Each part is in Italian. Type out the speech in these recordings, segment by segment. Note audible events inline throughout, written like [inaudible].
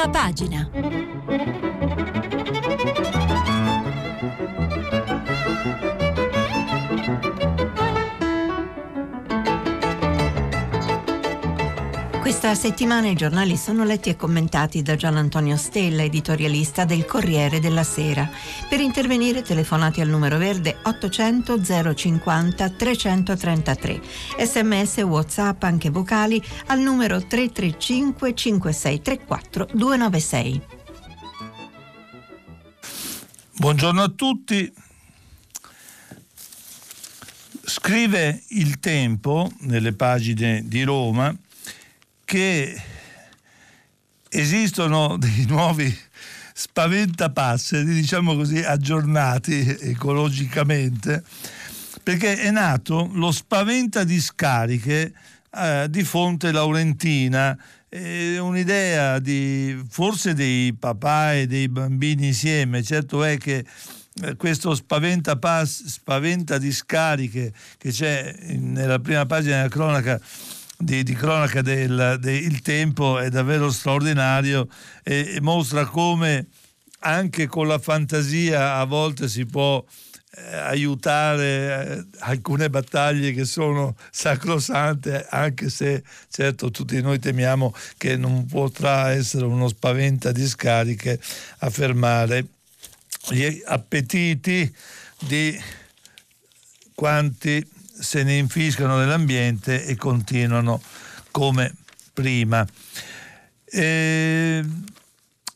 Prima pagina. Questa settimana i giornali sono letti e commentati da Gian Antonio Stella, editorialista del Corriere della Sera. Per intervenire telefonati al numero verde 800 050 333. Sms WhatsApp anche vocali al numero 335 5634 296. Buongiorno a tutti. Scrive il tempo nelle pagine di Roma che esistono dei nuovi spaventapasseri, diciamo così, aggiornati ecologicamente, perché è nato lo spaventa discariche eh, di Fonte Laurentina, è un'idea di forse dei papà e dei bambini insieme, certo è che eh, questo spaventa, pass, spaventa discariche che c'è nella prima pagina della cronaca di, di cronaca del, del tempo è davvero straordinario e, e, mostra come anche con la fantasia a volte si può eh, aiutare eh, alcune battaglie che sono sacrosante, anche se certo tutti noi temiamo che non potrà essere uno spaventa discariche a fermare gli appetiti di quanti se ne infiscano nell'ambiente e continuano come prima. Eh,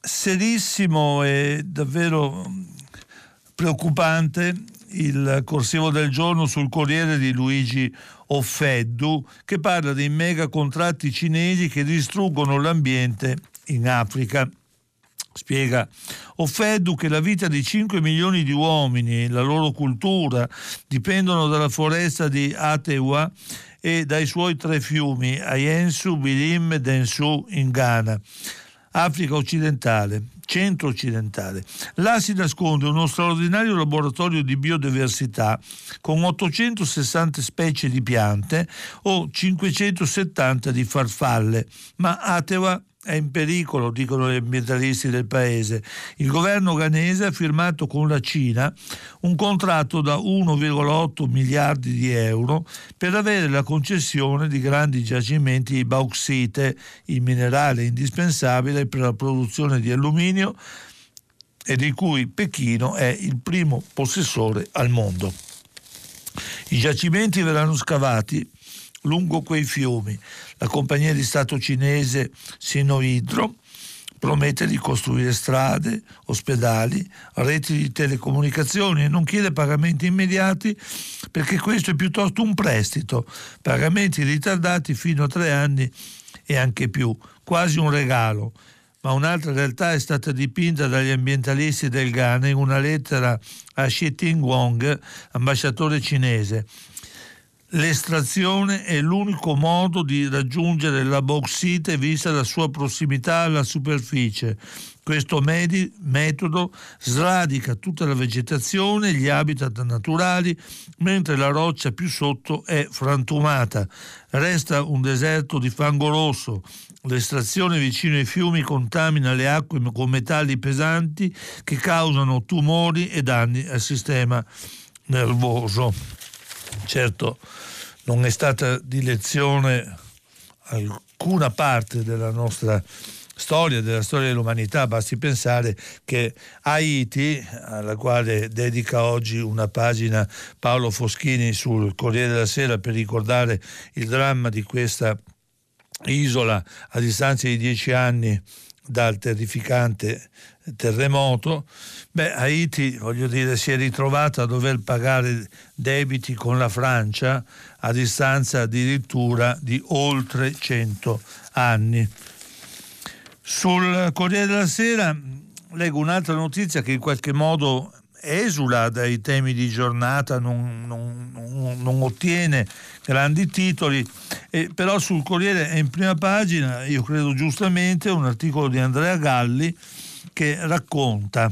serissimo e davvero preoccupante il corsivo del giorno sul Corriere di Luigi Offeddu che parla dei mega contratti cinesi che distruggono l'ambiente in Africa. Spiega Offeddu che la vita di 5 milioni di uomini e la loro cultura dipendono dalla foresta di Atewa e dai suoi tre fiumi, Ayensu, Bilim e Densu in Ghana. Africa occidentale, centro-occidentale. Là si nasconde uno straordinario laboratorio di biodiversità con 860 specie di piante o 570 di farfalle, ma Atewa è in pericolo, dicono gli ambientalisti del paese. Il governo ghanese ha firmato con la Cina un contratto da 1,8 miliardi di euro per avere la concessione di grandi giacimenti di bauxite, il minerale indispensabile per la produzione di alluminio e di cui Pechino è il primo possessore al mondo. I giacimenti verranno scavati lungo quei fiumi. La compagnia di Stato cinese Sinohydro promette di costruire strade, ospedali, reti di telecomunicazioni e non chiede pagamenti immediati perché questo è piuttosto un prestito, pagamenti ritardati fino a tre anni e anche più, quasi un regalo. Ma un'altra realtà è stata dipinta dagli ambientalisti del Ghana in una lettera a Xi Wong, ambasciatore cinese. L'estrazione è l'unico modo di raggiungere la bauxite vista la sua prossimità alla superficie. Questo medi- metodo sradica tutta la vegetazione, gli habitat naturali, mentre la roccia più sotto è frantumata. Resta un deserto di fango rosso. L'estrazione vicino ai fiumi contamina le acque con metalli pesanti che causano tumori e danni al sistema nervoso. Certo, non è stata di lezione alcuna parte della nostra storia, della storia dell'umanità, basti pensare che Haiti, alla quale dedica oggi una pagina Paolo Foschini sul Corriere della Sera per ricordare il dramma di questa isola a distanza di dieci anni dal terrificante terremoto, beh, Haiti, voglio dire, si è ritrovata a dover pagare debiti con la Francia a distanza addirittura di oltre 100 anni. Sul Corriere della Sera leggo un'altra notizia che in qualche modo esula dai temi di giornata, non, non, non, non ottiene grandi titoli, eh, però sul Corriere è in prima pagina, io credo giustamente, un articolo di Andrea Galli che racconta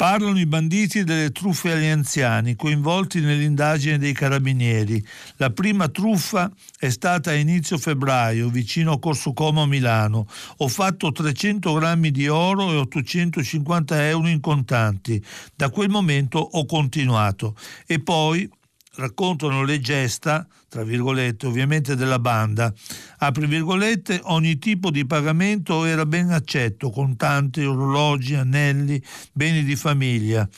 Parlano i banditi delle truffe agli anziani coinvolti nell'indagine dei carabinieri. La prima truffa è stata a inizio febbraio vicino a Corso Como a Milano. Ho fatto 300 grammi di oro e 850 euro in contanti. Da quel momento ho continuato. E poi raccontano le gesta, tra virgolette, ovviamente della banda. Apri virgolette, ogni tipo di pagamento era ben accetto, contanti, orologi, anelli, beni di famiglia.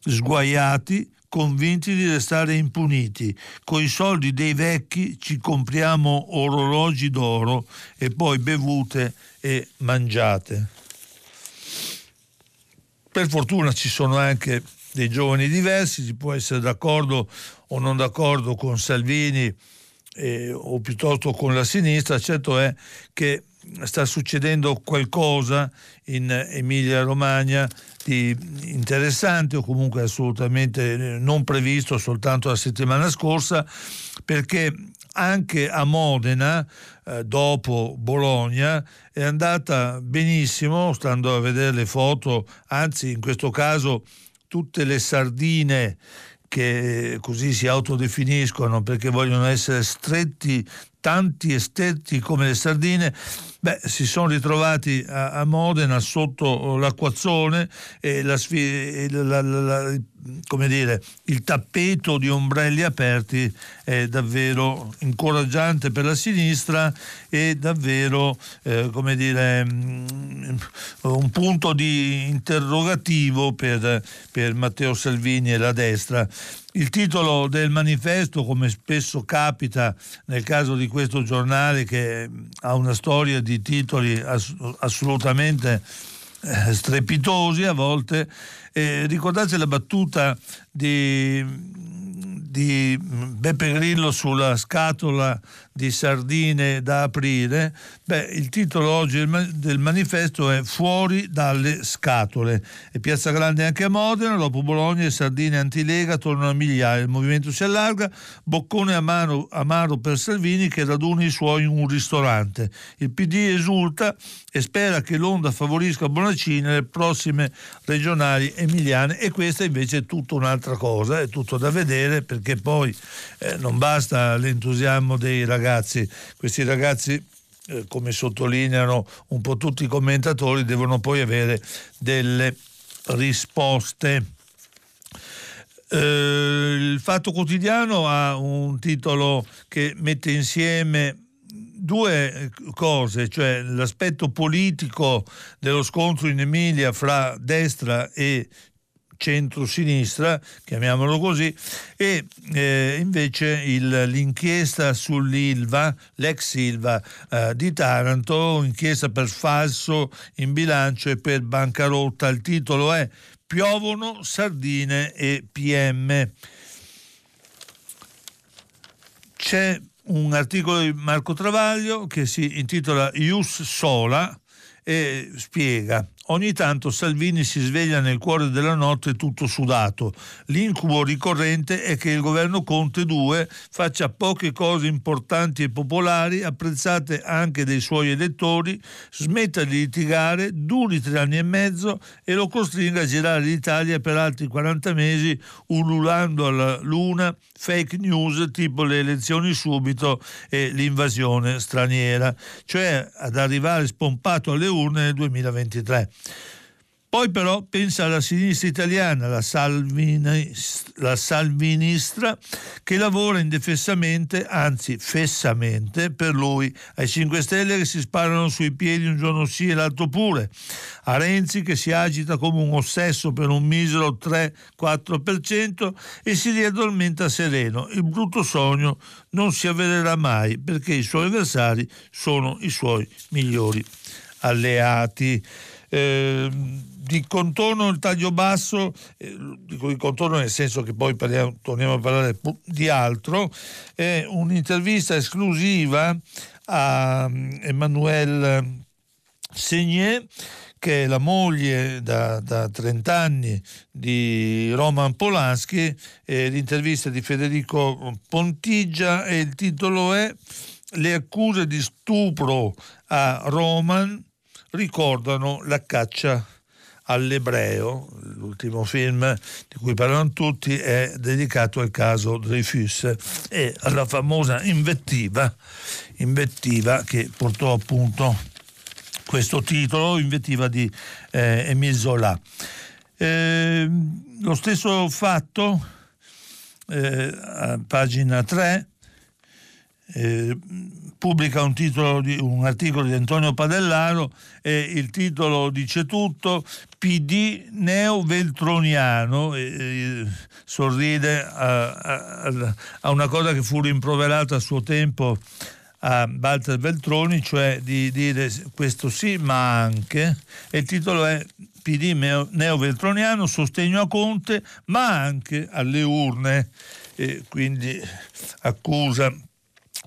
Sguaiati, convinti di restare impuniti. Con i soldi dei vecchi ci compriamo orologi d'oro e poi bevute e mangiate. Per fortuna ci sono anche dei giovani diversi, si può essere d'accordo o non d'accordo con Salvini eh, o piuttosto con la sinistra, certo è che sta succedendo qualcosa in Emilia Romagna di interessante o comunque assolutamente non previsto soltanto la settimana scorsa perché anche a Modena eh, dopo Bologna è andata benissimo stando a vedere le foto anzi in questo caso tutte le sardine che così si autodefiniscono perché vogliono essere stretti, tanti e stretti come le sardine, beh, si sono ritrovati a, a Modena sotto l'acquazzone e la, la, la, come dire, il tappeto di ombrelli aperti è davvero incoraggiante per la sinistra e davvero eh, come dire, mm, un punto di interrogativo per, per Matteo Salvini e la destra. Il titolo del manifesto, come spesso capita nel caso di questo giornale che ha una storia di titoli ass- assolutamente eh, strepitosi a volte, eh, ricordate la battuta di, di Beppe Grillo sulla scatola di sardine da aprire, beh, il titolo oggi del manifesto è Fuori dalle scatole. E Piazza Grande anche a Modena, dopo Bologna e sardine antilega tornano a migliaia, il movimento si allarga, boccone amaro, amaro per Salvini che raduna i suoi in un ristorante. Il PD esulta e spera che l'onda favorisca Bonaccini nelle prossime regionali emiliane e questa invece è tutta un'altra cosa, è tutto da vedere perché poi eh, non basta l'entusiasmo dei ragazzi ragazzi, questi ragazzi eh, come sottolineano un po' tutti i commentatori, devono poi avere delle risposte. Eh, il Fatto Quotidiano ha un titolo che mette insieme due cose, cioè l'aspetto politico dello scontro in Emilia fra destra e centro-sinistra, chiamiamolo così, e eh, invece il, l'inchiesta sull'Ilva, l'ex Ilva eh, di Taranto, inchiesta per falso in bilancio e per bancarotta. Il titolo è Piovono sardine e PM. C'è un articolo di Marco Travaglio che si intitola Ius Sola e spiega Ogni tanto Salvini si sveglia nel cuore della notte tutto sudato. L'incubo ricorrente è che il governo Conte 2 faccia poche cose importanti e popolari, apprezzate anche dai suoi elettori, smetta di litigare, duri tre anni e mezzo e lo costringa a girare l'Italia per altri 40 mesi ululando alla luna fake news tipo le elezioni subito e l'invasione straniera, cioè ad arrivare spompato alle urne nel 2023. Poi però pensa alla sinistra italiana, la, Salvini, la salvinistra, che lavora indefessamente, anzi fessamente, per lui, ai 5 Stelle che si sparano sui piedi un giorno sì e l'altro pure, a Renzi che si agita come un ossesso per un misero 3-4% e si riaddormenta sereno. Il brutto sogno non si avvererà mai perché i suoi avversari sono i suoi migliori alleati. Eh, di contorno il taglio basso, eh, dico di contorno nel senso che poi parliamo, torniamo a parlare di altro, è un'intervista esclusiva a mm, Emmanuel Segnier che è la moglie da, da 30 anni di Roman Polanski, eh, l'intervista di Federico Pontigia e il titolo è Le accuse di stupro a Roman ricordano la caccia all'ebreo, l'ultimo film di cui parlano tutti è dedicato al caso Dreyfus e alla famosa invettiva, invettiva che portò appunto questo titolo, invettiva di eh, Emile Zola. Eh, lo stesso fatto, eh, a pagina 3, eh, pubblica un, di, un, articolo di Antonio Padellaro e il titolo dice tutto, PD neo-veltroniano, eh, sorride a, a, a, una cosa che fu rimproverata a suo tempo a Walter Veltroni, cioè di dire questo sì ma anche, e il titolo è PD neo-veltroniano, sostegno a Conte ma anche alle urne, e quindi accusa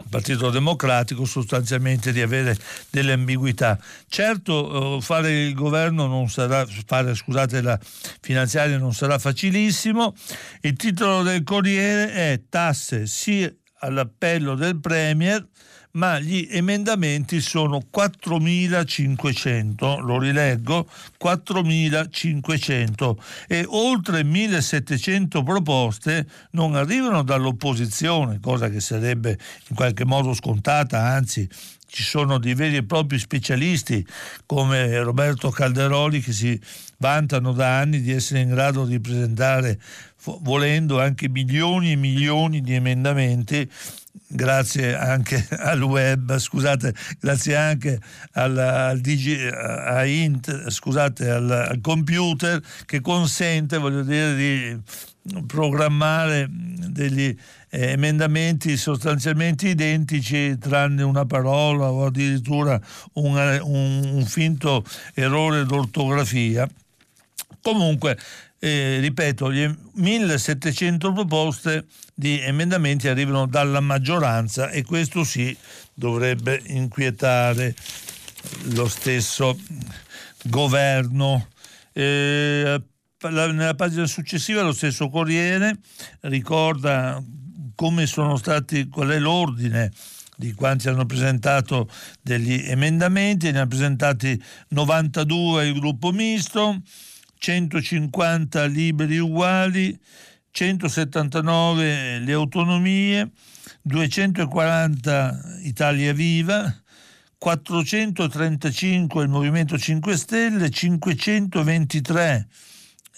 Partito Democratico sostanzialmente di avere delle ambiguità. Certo eh, fare il governo non sarà, fare scusate la finanziaria non sarà facilissimo. Il titolo del Corriere è tasse sì all'appello del Premier ma gli emendamenti sono 4.500, lo rileggo, 4.500 e oltre 1.700 proposte non arrivano dall'opposizione, cosa che sarebbe in qualche modo scontata, anzi ci sono dei veri e propri specialisti come Roberto Calderoli che si vantano da anni di essere in grado di presentare volendo anche milioni e milioni di emendamenti grazie anche [laughs] al web, scusate, grazie anche al, al, digi, a int, scusate, al, al, computer che consente, voglio dire, di programmare degli eh, emendamenti sostanzialmente identici tranne una parola o addirittura un, un, un finto errore d'ortografia. Comunque eh, ripeto, le 1700 proposte di emendamenti arrivano dalla maggioranza e questo sì dovrebbe inquietare lo stesso governo. Eh, nella pagina successiva lo stesso Corriere ricorda come sono stati, qual è l'ordine di quanti hanno presentato degli emendamenti, ne ha presentati 92 il gruppo misto, 150 liberi uguali, 179 le autonomie, 240 Italia Viva, 435 il Movimento 5 Stelle, 523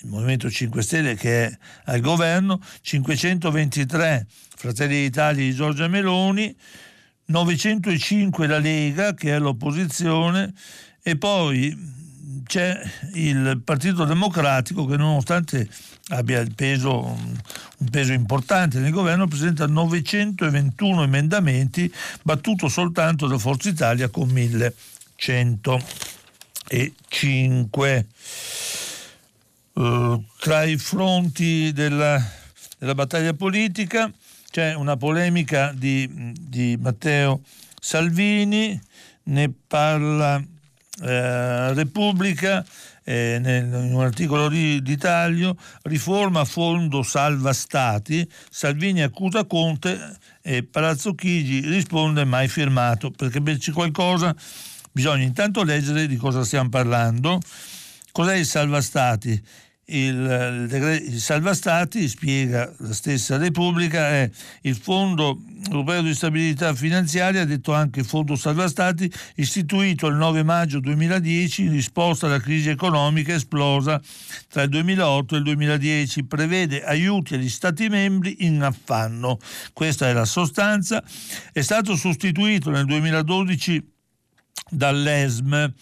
il Movimento 5 Stelle che è al governo, 523 Fratelli d'Italia di Giorgia Meloni, 905 la Lega che è all'opposizione e poi c'è il Partito Democratico che nonostante abbia peso, un peso importante nel governo presenta 921 emendamenti battuto soltanto da Forza Italia con 1105. Uh, tra i fronti della, della, battaglia politica c'è una polemica di, di Matteo Salvini, ne parla eh, Repubblica, eh, nel, in un articolo di, di, taglio, riforma fondo salva stati, Salvini accusa Conte e Palazzo Chigi risponde mai firmato, perché per qualcosa bisogna intanto leggere di cosa stiamo parlando. Cos'è il salva stati? Il, il, salva stati, spiega la stessa Repubblica, è il Fondo Europeo di Stabilità Finanziaria, detto anche Fondo Salva Stati, istituito il 9 maggio 2010 in risposta alla crisi economica esplosa tra il 2008 e il 2010, prevede aiuti agli Stati membri in affanno. Questa è la sostanza. È stato sostituito nel 2012 dall'ESM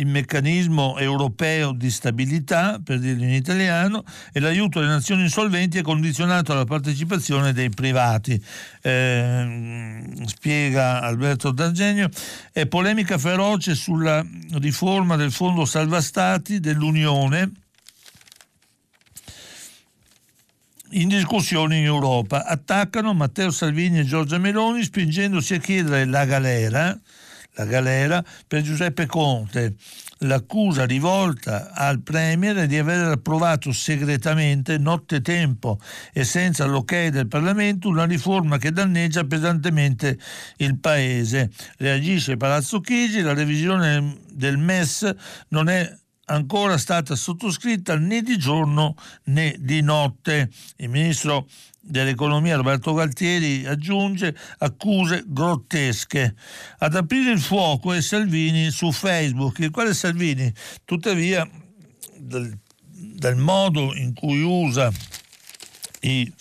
il meccanismo europeo di stabilità, per dirlo in italiano, e l'aiuto alle nazioni insolventi è condizionato alla partecipazione dei privati. Eh, spiega Alberto D'Argenio, è polemica feroce sulla riforma del Fondo Salva Stati dell'Unione in discussione in Europa. Attaccano Matteo Salvini e Giorgia Meloni spingendosi a chiedere la galera la galera, per Giuseppe Conte. L'accusa rivolta al Premier è di aver approvato segretamente, nottetempo e senza l'ok del Parlamento, una riforma che danneggia pesantemente il Paese. Reagisce Palazzo Chigi, la revisione del MES non è ancora stata sottoscritta né di giorno né di notte. Il ministro dell'economia Roberto Galtieri aggiunge accuse grottesche. Ad aprire il fuoco è Salvini su Facebook, il quale Salvini tuttavia del, del modo in cui usa i,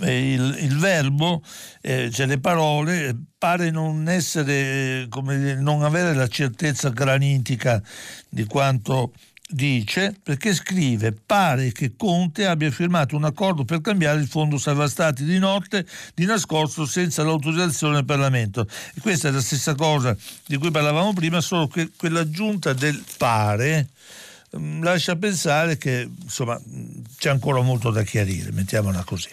il, il, verbo, eh, cioè le parole, pare non essere, come dire, non avere la certezza granitica di quanto dice perché scrive pare che Conte abbia firmato un accordo per cambiare il fondo salva stati di notte di nascosto senza l'autorizzazione del Parlamento. E questa è la stessa cosa di cui parlavamo prima solo che quell'aggiunta del pare mm, lascia pensare che insomma c'è ancora molto da chiarire mettiamola così.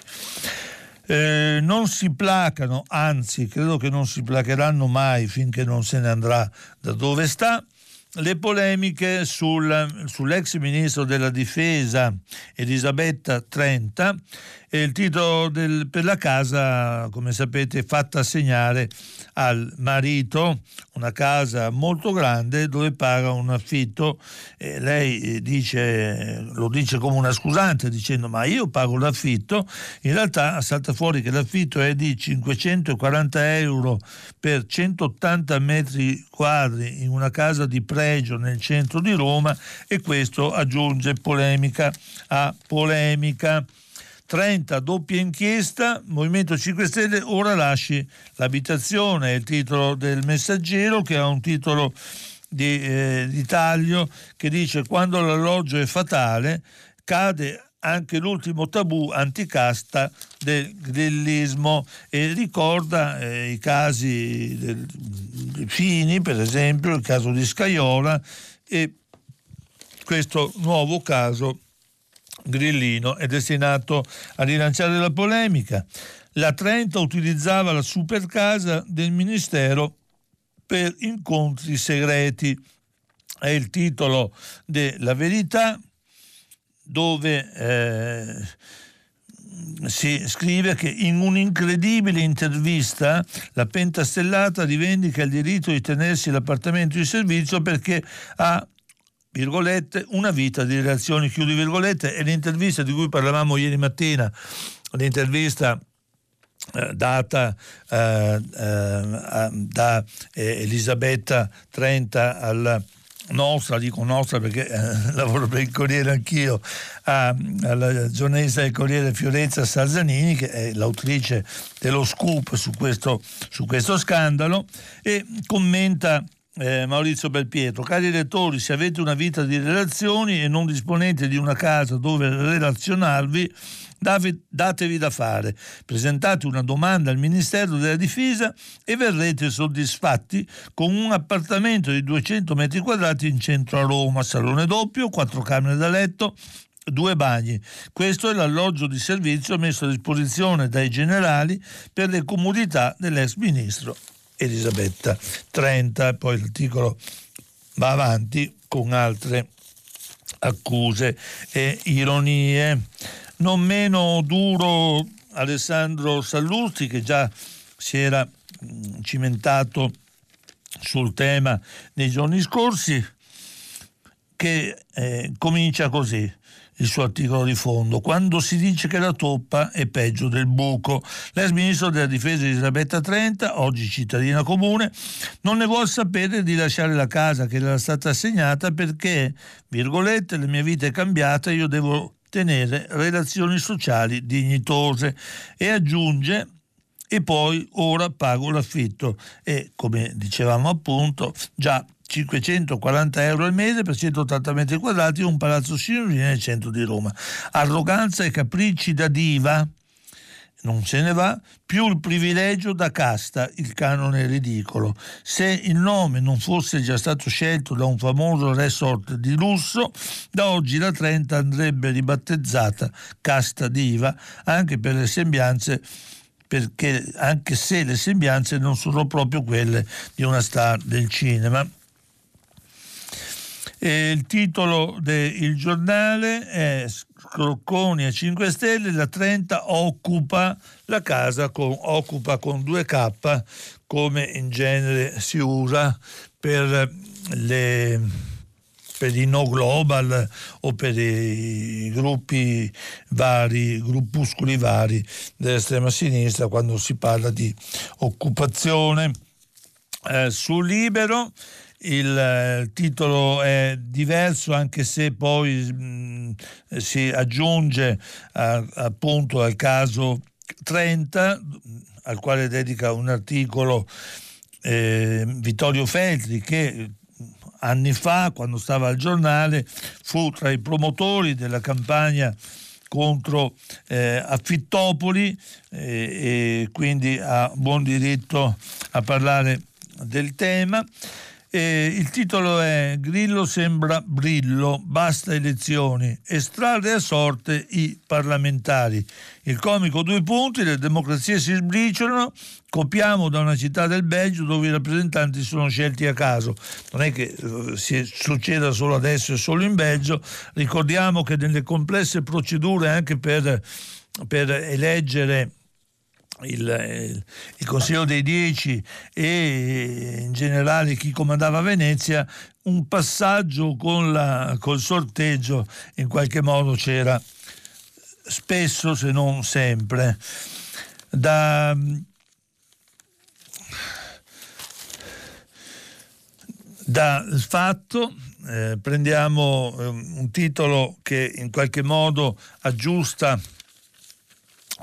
Eh, non si placano, anzi credo che non si placheranno mai finché non se ne andrà da dove sta le polemiche sul, sull'ex ministro della difesa Elisabetta Trenta il titolo del, per la casa, come sapete, fatta assegnare al marito, una casa molto grande dove paga un affitto. E lei eh, dice, lo dice come una scusante dicendo ma io pago l'affitto, in realtà salta fuori che l'affitto è di 540 euro per 180 metri quadri in una casa di pregio nel centro di Roma. E questo aggiunge polemica a polemica. 30 doppia inchiesta, Movimento 5 Stelle ora lasci l'abitazione, è il titolo del messaggero che ha un titolo di, eh, di taglio che dice quando l'alloggio è fatale cade anche l'ultimo tabù anticasta del grillismo e ricorda eh, i casi del, del Fini, per esempio, il caso di Scaiola e questo nuovo caso grillino è destinato a rilanciare la polemica. La Trenta utilizzava la supercasa del Ministero per incontri segreti. È il titolo della verità dove eh, si scrive che in un'incredibile intervista la pentastellata rivendica il diritto di tenersi l'appartamento di servizio perché ha virgolette, una vita di relazioni, chiudi virgolette, e l'intervista di cui parlavamo ieri mattina, l'intervista eh, data eh, eh, da eh, Elisabetta Trenta alla nostra, dico nostra perché eh, [laughs] lavoro per il Corriere anch'io, a, alla giornalista del Corriere Fiorenza Salzanini, che è l'autrice dello scoop su questo, su questo scandalo, e commenta eh, Maurizio Belpietro. Cari lettori, se avete una vita di relazioni e non disponete di una casa dove relazionarvi, datevi da fare. Presentate una domanda al Ministero della Difesa e verrete soddisfatti con un appartamento di 200 metri quadrati in centro a Roma, salone doppio, quattro camere da letto, due bagni. Questo è l'alloggio di servizio messo a disposizione dai generali per le comodità dell'ex ministro Elisabetta 30, poi l'articolo va avanti con altre accuse e ironie. Non meno duro Alessandro Sallusti che già si era mm, cimentato sul tema nei giorni scorsi, che eh, comincia così il suo articolo di fondo, quando si dice che la toppa è peggio del buco. L'ex ministro della difesa Elisabetta Trenta, oggi cittadina comune, non ne vuole sapere di lasciare la casa che le era stata assegnata perché, virgolette, la mia vita è cambiata, io devo tenere relazioni sociali dignitose e aggiunge e poi ora pago l'affitto e come dicevamo appunto già 540 euro al mese per 180 metri quadrati un palazzo signorile nel centro di Roma. Arroganza e capricci da diva, non se ne va, più il privilegio da casta, il canone ridicolo. Se il nome non fosse già stato scelto da un famoso resort di lusso, da oggi la Trenta andrebbe ribattezzata casta diva, anche per le sembianze perché anche se le sembianze non sono proprio quelle di una star del cinema. E il titolo del giornale è Scrocconi a 5 Stelle, la 30 occupa la casa con, occupa con 2K come in genere si usa per le per i no global o per i gruppi vari, gruppuscoli vari dell'estrema sinistra quando si parla di occupazione. Eh, sul libero il, eh, titolo è diverso anche se poi mh, si aggiunge a, appunto al caso 30 al quale dedica un articolo eh, Vittorio Feltri che anni fa, quando stava al giornale, fu tra i promotori della campagna contro eh, Affittopoli eh, e quindi ha buon diritto a parlare del tema. Eh, il titolo è Grillo sembra Brillo, basta elezioni, estrarre a sorte i parlamentari. Il comico due punti, le democrazie si sbriciolano, copiamo da una città del Belgio dove i rappresentanti sono scelti a caso. Non è che eh, succeda solo adesso e solo in Belgio, ricordiamo che nelle complesse procedure anche per, per eleggere il, il, Consiglio dei Dieci e in generale chi comandava Venezia, un passaggio con la, col sorteggio in qualche modo c'era spesso se non sempre. Da, dal fatto eh, prendiamo eh, un titolo che in qualche modo aggiusta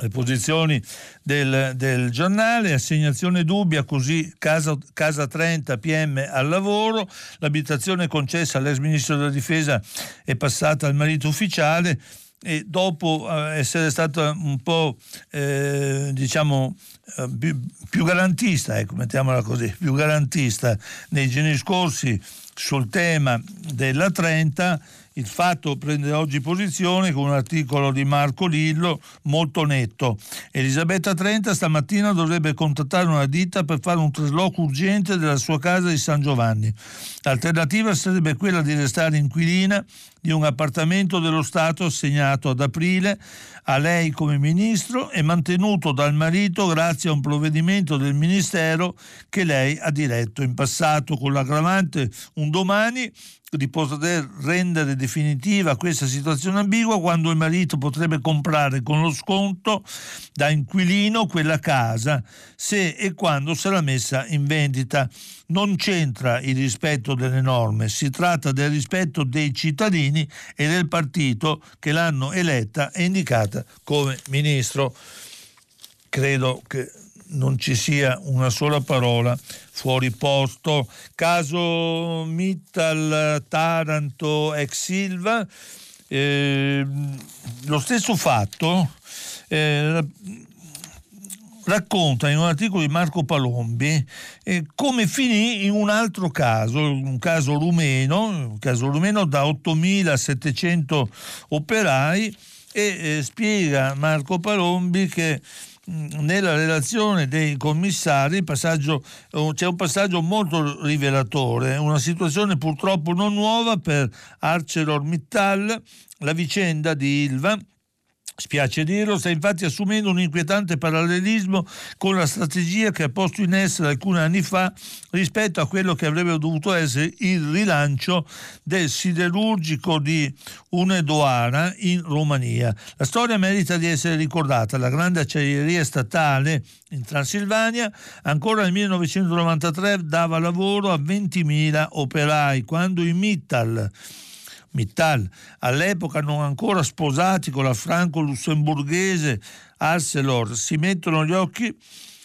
le posizioni del, del, giornale, assegnazione dubbia, così casa, casa 30 PM al lavoro, l'abitazione concessa all'ex ministro della difesa è passata al marito ufficiale e dopo eh, essere stata un po' eh, diciamo eh, più, più, garantista, ecco, mettiamola così, più garantista nei giorni scorsi sul tema della 30 il fatto prende oggi posizione con un articolo di Marco Lillo molto netto. Elisabetta Trenta stamattina dovrebbe contattare una ditta per fare un trasloco urgente della sua casa di San Giovanni. L'alternativa sarebbe quella di restare inquilina di un appartamento dello Stato assegnato ad aprile a lei come ministro e mantenuto dal marito grazie a un provvedimento del Ministero che lei ha diretto in passato con l'aggravante un domani di poter rendere definitiva questa situazione ambigua quando il marito potrebbe comprare con lo sconto da inquilino quella casa se e quando sarà messa in vendita. Non c'entra il rispetto delle norme, si tratta del rispetto dei cittadini e del partito che l'hanno eletta e indicata come ministro. Credo che non ci sia una sola parola fuori posto. Caso Mittal Taranto ex Silva, eh, lo stesso fatto eh, racconta in un articolo di Marco Palombi eh, come finì in un altro caso, un caso rumeno, un caso rumeno da 8.700 operai e eh, spiega Marco Palombi che nella relazione dei commissari eh, c'è un passaggio molto rivelatore, una situazione purtroppo non nuova per ArcelorMittal, la vicenda di Ilva Spiace dirlo, sta infatti assumendo un inquietante parallelismo con la strategia che ha posto in essere alcuni anni fa rispetto a quello che avrebbe dovuto essere il rilancio del siderurgico di Unedoara in Romania. La storia merita di essere ricordata. La grande acciaieria statale in Transilvania ancora nel 1993 dava lavoro a 20.000 operai, quando i Mittal Mittal, all'epoca non ancora sposati con la franco-lussemburghese Arcelor, si mettono gli occhi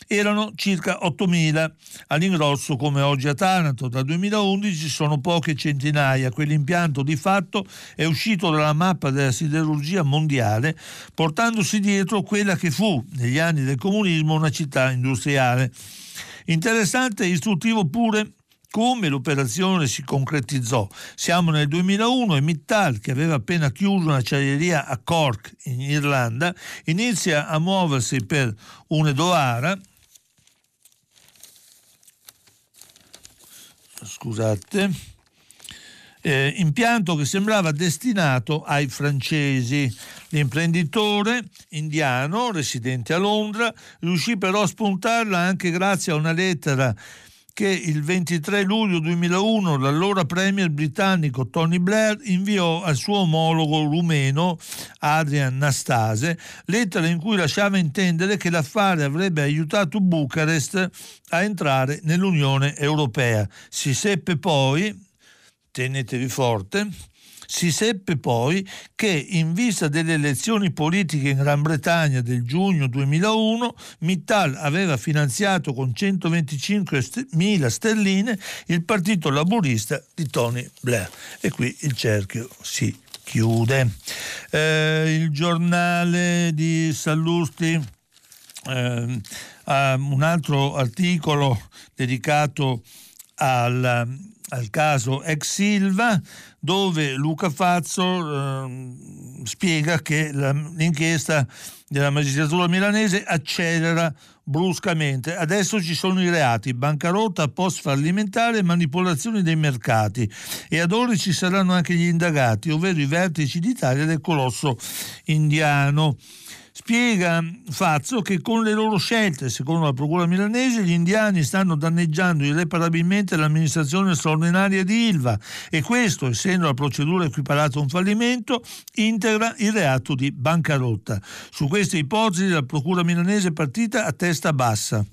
erano circa 8.000 all'ingrosso come oggi a Taranto. Dal 2011 sono poche centinaia. Quell'impianto di fatto è uscito dalla mappa della siderurgia mondiale portandosi dietro quella che fu negli anni del comunismo una città industriale. Interessante e istruttivo pure come l'operazione si concretizzò. Siamo nel 2001 e Mittal, che aveva appena chiuso un'acciaieria a Cork in Irlanda, inizia a muoversi per Unedoara, scusate, eh, impianto che sembrava destinato ai francesi. L'imprenditore indiano, residente a Londra, riuscì però a spuntarla anche grazie a una lettera che il 23 luglio 2001 l'allora premier britannico Tony Blair inviò al suo omologo rumeno Adrian Nastase lettera in cui lasciava intendere che l'affare avrebbe aiutato Bucarest a entrare nell'Unione Europea. Si seppe poi, tenetevi forte, si seppe poi che in vista delle elezioni politiche in Gran Bretagna del giugno 2001 Mittal aveva finanziato con 125.000 sterline il partito laburista di Tony Blair. E qui il cerchio si chiude. Eh, il giornale di Sallusti eh, ha un altro articolo dedicato al, al caso ex Silva dove Luca Fazzo eh, spiega che la, l'inchiesta della magistratura milanese accelera bruscamente. Adesso ci sono i reati, bancarotta post fallimentare manipolazione dei mercati e ad ora ci saranno anche gli indagati, ovvero i vertici d'Italia del colosso indiano. Spiega Fazzo che con le loro scelte, secondo la Procura milanese, gli indiani stanno danneggiando irreparabilmente l'amministrazione straordinaria di Ilva e questo, essendo la procedura equiparata a un fallimento, integra il reato di bancarotta. Su queste ipotesi la Procura milanese è partita a testa bassa.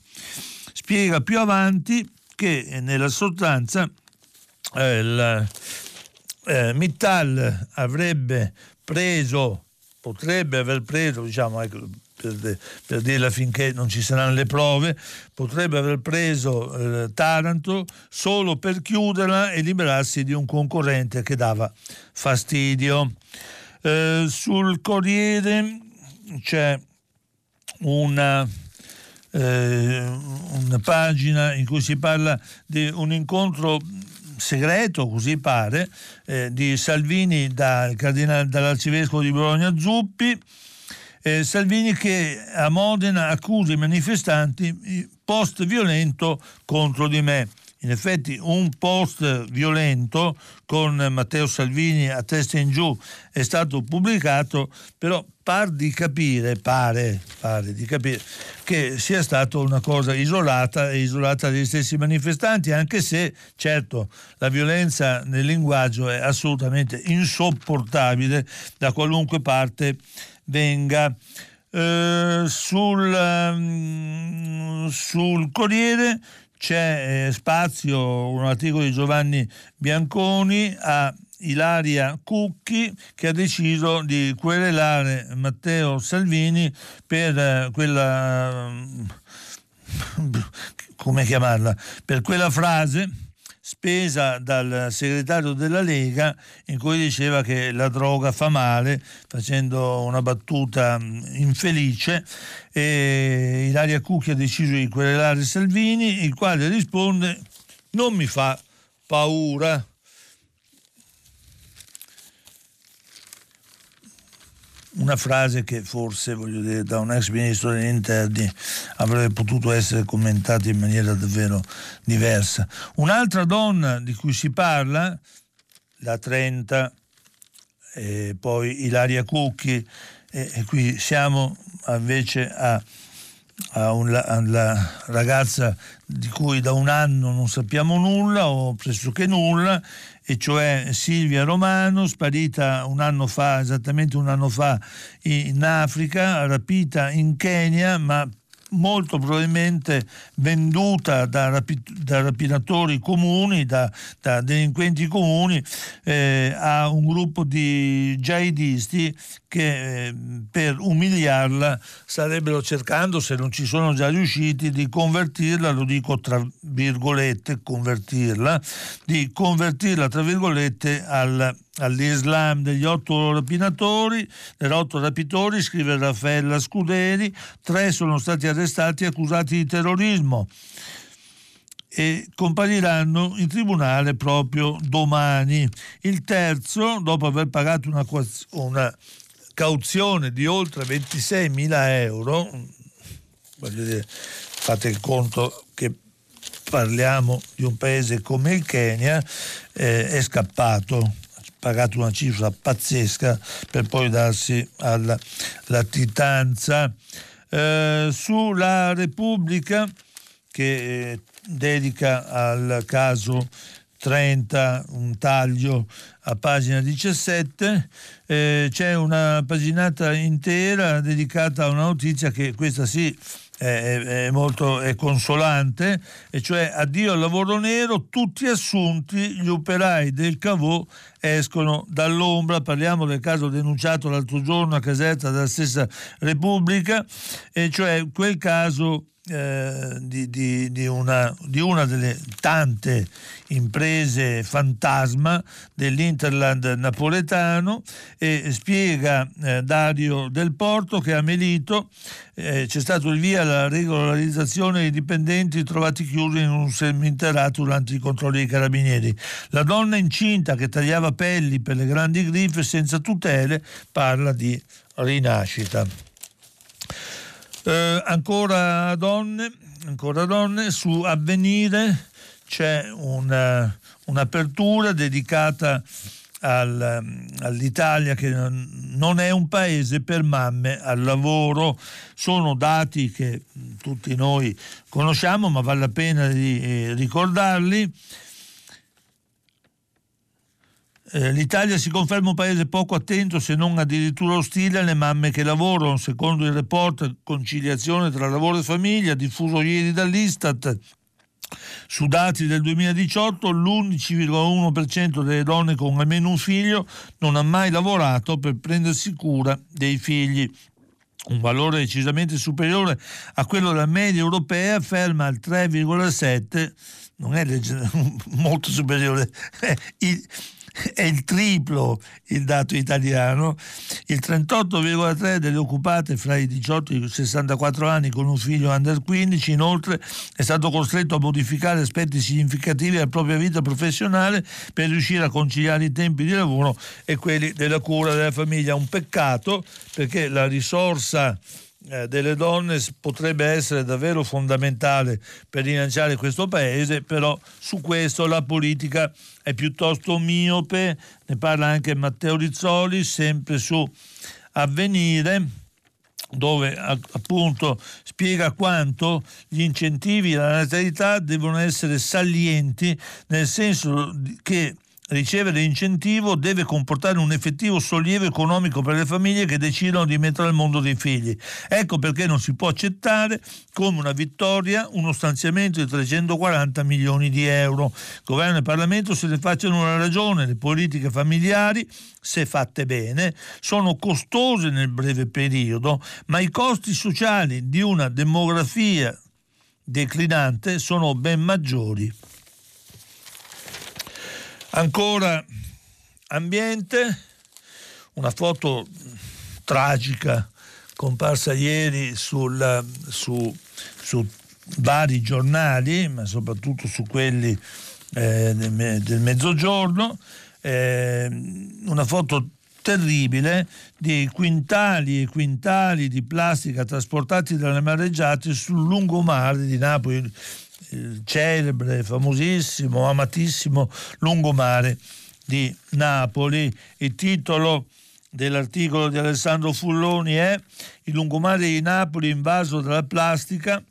Spiega più avanti che nella sostanza eh, il, eh, Mittal avrebbe preso potrebbe aver preso, diciamo, ecco, per, per, dirla finché non ci saranno le prove, potrebbe aver preso eh, Taranto solo per chiuderla e liberarsi di un concorrente che dava fastidio. Eh, sul Corriere c'è una, eh, una pagina in cui si parla di un incontro segreto, così pare, eh, di Salvini dal dall'arcivescovo di Bologna Zuppi. Eh, Salvini che a Modena accusa i manifestanti post violento contro di me. In effetti un post violento con Matteo Salvini a testa in giù è stato pubblicato, però par di capire, pare, pare di capire che sia stata una cosa isolata e isolata dagli stessi manifestanti, anche se certo la violenza nel linguaggio è assolutamente insopportabile da qualunque parte venga. Eh, sul, um, sul Corriere c'è eh, spazio, un articolo di Giovanni Bianconi a Ilaria Cucchi che ha deciso di querelare Matteo Salvini per eh, quella [laughs] come chiamarla? Per quella frase spesa dal segretario della Lega in cui diceva che la droga fa male, facendo una battuta infelice. E Ilaria Cucchi ha deciso di querelare Salvini, il quale risponde non mi fa paura. Una frase che forse, voglio dire, da un ex ministro degli interni avrebbe potuto essere commentata in maniera davvero diversa. Un'altra donna di cui si parla, la 30, e poi Ilaria Cucchi, e qui siamo invece a, a una ragazza di cui da un anno non sappiamo nulla o pressoché nulla e cioè Silvia Romano, sparita un anno fa, esattamente un anno fa in Africa, rapita in Kenya, ma molto probabilmente venduta da, rapi- da rapinatori comuni, da, da delinquenti comuni, eh, a un gruppo di jihadisti che per umiliarla starebbero cercando, se non ci sono già riusciti, di convertirla, lo dico tra virgolette, convertirla, di convertirla tra virgolette al all'Islam degli otto rapinatori, degli otto rapitori, scrive Raffaella Scuderi, tre sono stati arrestati accusati di terrorismo e compariranno in tribunale proprio domani. Il terzo, dopo aver pagato una, una cauzione di oltre 26.000 euro, voglio dire, fate il conto che parliamo di un paese come il Kenya, eh, è scappato pagato una cifra pazzesca per poi darsi alla latitanza. Eh, sulla Repubblica che dedica al caso 30, un taglio a pagina 17, eh, c'è una paginata intera dedicata a una notizia che questa sì è, molto è consolante, e cioè addio al lavoro nero, tutti assunti, gli operai del Cavò escono dall'ombra, parliamo del caso denunciato l'altro giorno a Caserta dalla stessa Repubblica, e cioè quel caso eh, di, di, di, una, di, una, delle tante imprese fantasma dell'Interland napoletano e spiega eh, Dario Del Porto che a Melito eh, c'è stato il via alla regolarizzazione dei dipendenti trovati chiusi in un semiterato durante i controlli dei carabinieri. La donna incinta che tagliava pelli per le grandi griffe senza tutele parla di rinascita. Eh, ancora donne, ancora donne, su Avvenire c'è una, un'apertura dedicata al, all'Italia che non è un paese per mamme al lavoro. Sono dati che tutti noi conosciamo, ma vale la pena di eh, ricordarli. Eh, L'Italia si conferma un paese poco attento, se non addirittura ostile, alle mamme che lavorano. Secondo il report Conciliazione tra lavoro e famiglia, diffuso ieri dall'Istat, su dati del 2018 l'11,1% delle donne con almeno un figlio non ha mai lavorato per prendersi cura dei figli un valore decisamente superiore a quello della media europea, ferma al 3,7, non è [laughs] molto superiore, il, [laughs] è il triplo il dato italiano, il 38,3 delle occupate fra i 18 e i 64 anni con un figlio under 15 inoltre è stato costretto a modificare aspetti significativi della propria vita professionale per riuscire a conciliare i tempi di lavoro e quelli della cura della famiglia. Un peccato perché la risorsa delle donne potrebbe essere davvero fondamentale per rilanciare questo paese, però su questo la politica è piuttosto miope, ne parla anche Matteo Rizzoli, sempre su Avvenire dove appunto spiega quanto gli incentivi alla natalità devono essere salienti nel senso che ricevere incentivo deve comportare un effettivo sollievo economico per le famiglie che decidono di mettere al mondo dei figli. Ecco perché non si può accettare come una vittoria uno stanziamento di 340 milioni di euro. Governo e Parlamento se ne facciano una ragione, le politiche familiari, se fatte bene, sono costose nel breve periodo, ma i costi sociali di una demografia declinante sono ben maggiori. Ancora ambiente, una foto tragica comparsa ieri sul, su, su, vari giornali, ma soprattutto su quelli eh, del mezzogiorno, eh, una foto terribile di quintali e quintali di plastica trasportati dalle mareggiate sul lungomare di Napoli il celebre, famosissimo, amatissimo lungomare di Napoli. Il titolo dell'articolo di Alessandro Fulloni è Il lungomare di Napoli invaso dalla plastica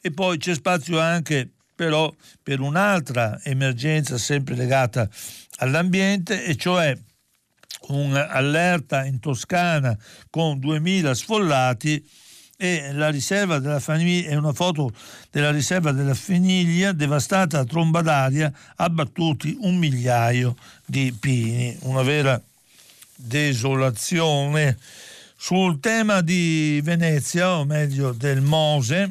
e poi c'è spazio anche però per un'altra emergenza sempre legata all'ambiente e cioè un'allerta in Toscana con 2000 sfollati e la riserva della famiglia è una foto della riserva della Feniglia devastata a tromba d'aria, abbattuti un migliaio di pini, una vera desolazione. Sul tema di Venezia, o meglio del Mose,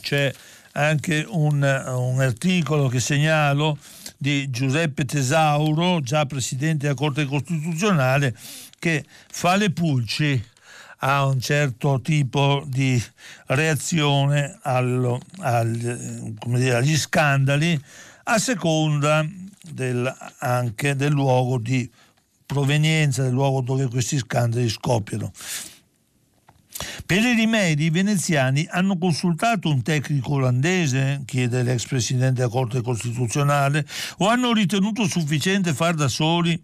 c'è anche un, un articolo che segnalo di Giuseppe Tesauro, già presidente della Corte Costituzionale, che fa le pulci a un certo tipo di reazione allo, al, dire, agli scandali a seconda del, anche del luogo di provenienza, del luogo dove questi scandali scoppiano. Per i rimedi i veneziani hanno consultato un tecnico olandese, chiede l'ex presidente della Corte Costituzionale, o hanno ritenuto sufficiente far da soli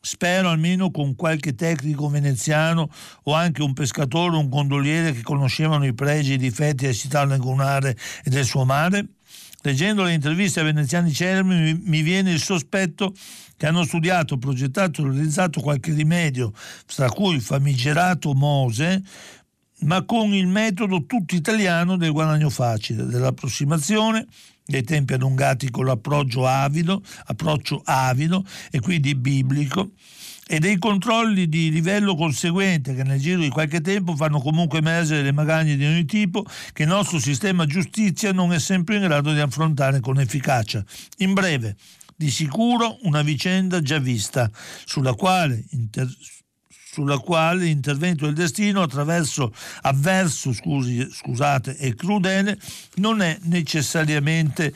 Spero almeno con qualche tecnico veneziano o anche un pescatore o un gondoliere che conoscevano i pregi e i difetti della città lagunare e del suo mare. Leggendo le interviste a veneziani celebri mi viene il sospetto che hanno studiato, progettato e realizzato qualche rimedio, tra cui il famigerato Mose, ma con il metodo tutto italiano del guadagno facile, dell'approssimazione, dei tempi allungati con l'approccio avido, approccio avido e quindi biblico, e dei controlli di livello conseguente che nel giro di qualche tempo fanno comunque emergere le magagne di ogni tipo che il nostro sistema giustizia non è sempre in grado di affrontare con efficacia. In breve, di sicuro una vicenda già vista, sulla quale, inter- sulla quale l'intervento del destino attraverso avverso scusi, scusate, e crudele non è necessariamente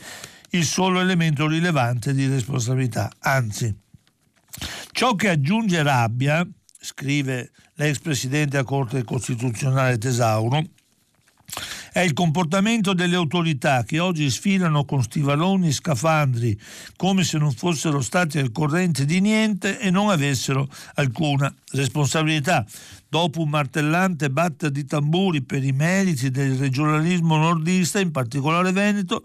il solo elemento rilevante di responsabilità, anzi ciò che aggiunge rabbia, scrive l'ex presidente della Corte Costituzionale Tesauro, è il comportamento delle autorità che oggi sfilano con stivaloni e scafandri come se non fossero stati al corrente di niente e non avessero alcuna responsabilità. Dopo un martellante batter di tamburi per i meriti del regionalismo nordista, in particolare Veneto,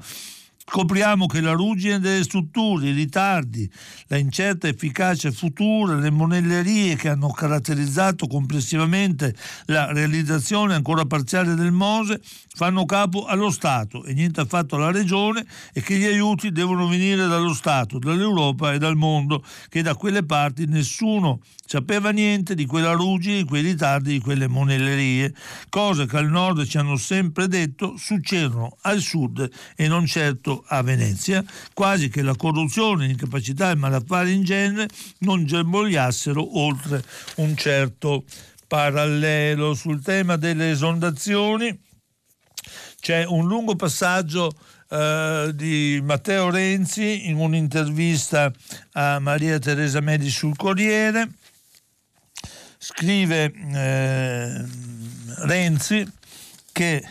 Scopriamo che la ruggine delle strutture, i ritardi, la incerta efficacia futura, le monellerie che hanno caratterizzato complessivamente la realizzazione ancora parziale del Mose fanno capo allo Stato e niente affatto alla Regione e che gli aiuti devono venire dallo Stato, dall'Europa e dal mondo, che da quelle parti nessuno sapeva niente di quella ruggine, di quei ritardi, di quelle monellerie, cose che al nord ci hanno sempre detto succedono al sud e non certo a Venezia, quasi che la corruzione, l'incapacità e il malaffare in genere non germogliassero oltre un certo parallelo. Sul tema delle esondazioni c'è un lungo passaggio Uh, di Matteo Renzi in un'intervista a Maria Teresa Medi sul Corriere. Scrive eh, Renzi che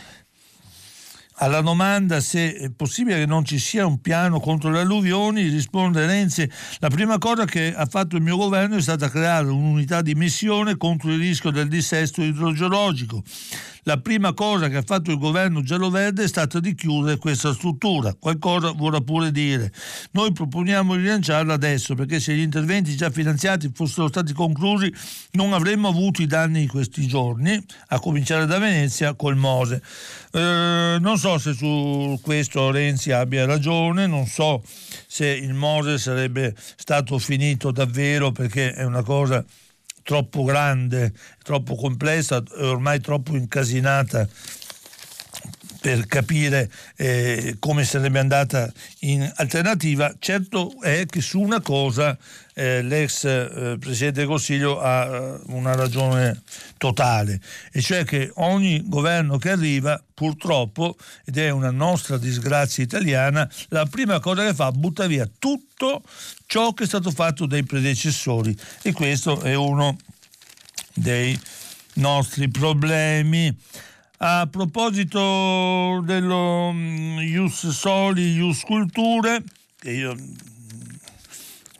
alla domanda se è possibile che non ci sia un piano contro le alluvioni, risponde Renzi, la prima cosa che ha fatto il mio governo è stata creare un'unità di missione contro il rischio del dissesto idrogeologico la prima cosa che ha fatto il governo giallo-verde è stata di chiudere questa struttura. Qualcosa vorrà pure dire. Noi proponiamo di rilanciarla adesso perché se gli interventi già finanziati fossero stati conclusi non avremmo avuto i danni di questi giorni, a cominciare da Venezia col Mose. Eh, non so se su questo Renzi abbia ragione, non so se il Mose sarebbe stato finito davvero perché è una cosa troppo grande, troppo complessa e ormai troppo incasinata per capire eh, come sarebbe andata in alternativa. Certo è che su una cosa eh, l'ex eh, Presidente del Consiglio ha eh, una ragione totale, e cioè che ogni governo che arriva, purtroppo, ed è una nostra disgrazia italiana, la prima cosa che fa butta via tutto ciò che è stato fatto dai predecessori e questo è uno dei nostri problemi. A proposito dello mm, Ius Soli, Ius Culture, che io mm,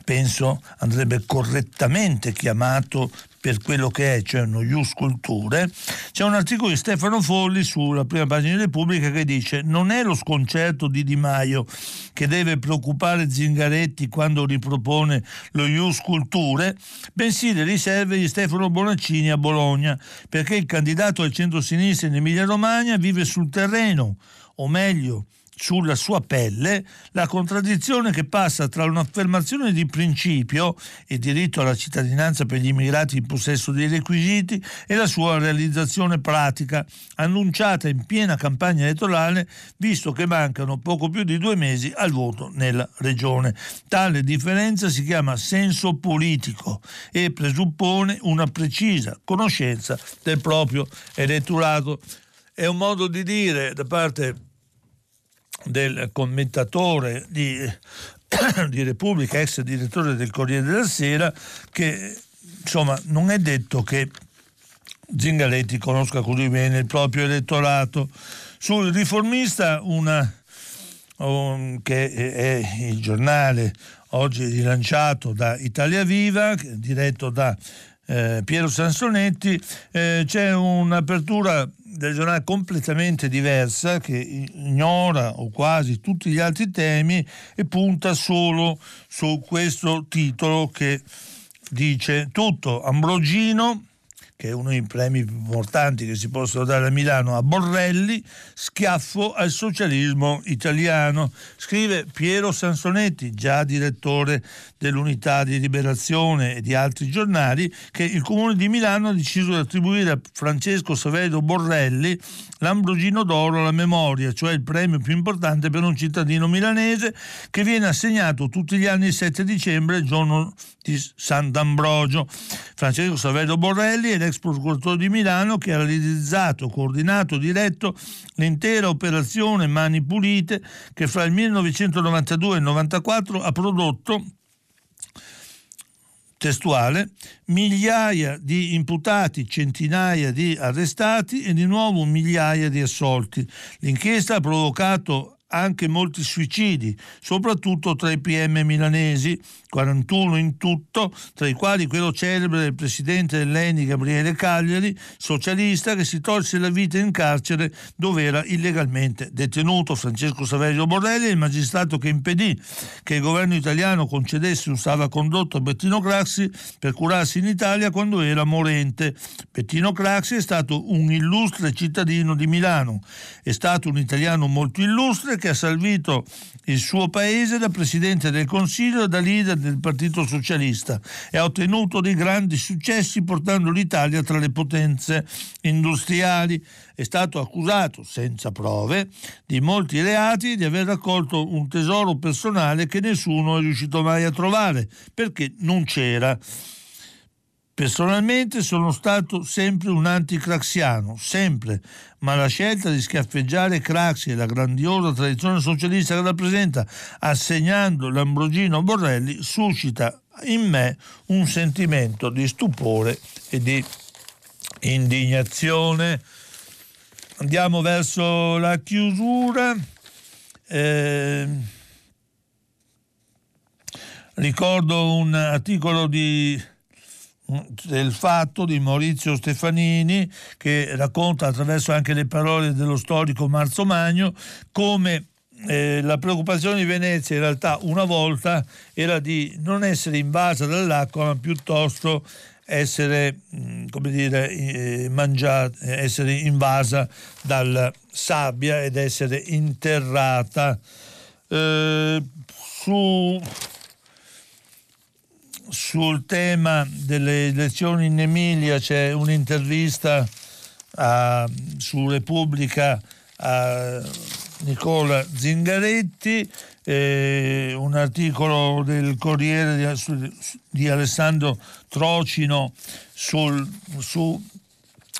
penso andrebbe correttamente chiamato per quello che è, cioè uno Ius Culture, c'è un articolo di Stefano Folli sulla prima pagina di Repubblica che dice non è lo sconcerto di Di Maio che deve preoccupare Zingaretti quando ripropone lo Ius Culture, bensì le riserve di Stefano Bonaccini a Bologna, perché il candidato al centro-sinistra in Emilia-Romagna vive sul terreno, o meglio, sulla sua pelle la contraddizione che passa tra un'affermazione di principio e diritto alla cittadinanza per gli immigrati in possesso dei requisiti e la sua realizzazione pratica, annunciata in piena campagna elettorale, visto che mancano poco più di due mesi al voto nella regione. Tale differenza si chiama senso politico e presuppone una precisa conoscenza del proprio elettorato. È un modo di dire da parte del commentatore di, [coughs] di Repubblica, ex direttore del Corriere della Sera, che insomma non è detto che Zingaretti conosca così bene il proprio elettorato. Sul riformista, una, um, che è il giornale oggi rilanciato da Italia Viva, diretto da eh, Piero Sansonetti, eh, c'è un'apertura del giornale completamente diversa che ignora o quasi tutti gli altri temi e punta solo su questo titolo che dice tutto. Ambrogino che è uno dei premi più importanti che si possono dare a Milano, a Borrelli, schiaffo al socialismo italiano. Scrive Piero Sansonetti, già direttore dell'Unità di Liberazione e di altri giornali, che il Comune di Milano ha deciso di attribuire a Francesco Saverio Borrelli l'Ambrogino d'Oro alla memoria, cioè il premio più importante per un cittadino milanese che viene assegnato tutti gli anni il 7 dicembre, giorno di Sant'Ambrogio. Francesco Saverio Borrelli è l'ex procuratore di Milano che ha realizzato, coordinato, diretto l'intera operazione Mani Pulite che fra il 1992 e il 1994 ha prodotto testuale, migliaia di imputati, centinaia di arrestati e di nuovo migliaia di assolti. L'inchiesta ha provocato anche molti suicidi, soprattutto tra i PM milanesi, 41 in tutto, tra i quali quello celebre del presidente dell'ENI Gabriele Cagliari, socialista che si tolse la vita in carcere dove era illegalmente detenuto. Francesco Saverio Borrelli, il magistrato che impedì che il governo italiano concedesse un salvacondotto a Bettino Craxi per curarsi in Italia quando era morente. Bettino Craxi è stato un illustre cittadino di Milano, è stato un italiano molto illustre che ha salvito il suo paese da Presidente del Consiglio e da leader del Partito Socialista e ha ottenuto dei grandi successi portando l'Italia tra le potenze industriali. È stato accusato, senza prove, di molti reati e di aver raccolto un tesoro personale che nessuno è riuscito mai a trovare, perché non c'era. Personalmente sono stato sempre un anticraxiano, sempre, ma la scelta di schiaffeggiare Craxi e la grandiosa tradizione socialista che rappresenta, assegnando l'Ambrogino a Borrelli, suscita in me un sentimento di stupore e di indignazione. Andiamo verso la chiusura. Eh, ricordo un articolo di del fatto di Maurizio Stefanini che racconta attraverso anche le parole dello storico Marzo Magno come eh, la preoccupazione di Venezia in realtà una volta era di non essere invasa dall'acqua ma piuttosto essere, mm, come dire, eh, mangiata, essere invasa dalla sabbia ed essere interrata. Eh, su sul tema delle elezioni in Emilia c'è un'intervista a, su Repubblica a Nicola Zingaretti, eh, un articolo del Corriere di, di Alessandro Trocino sul, su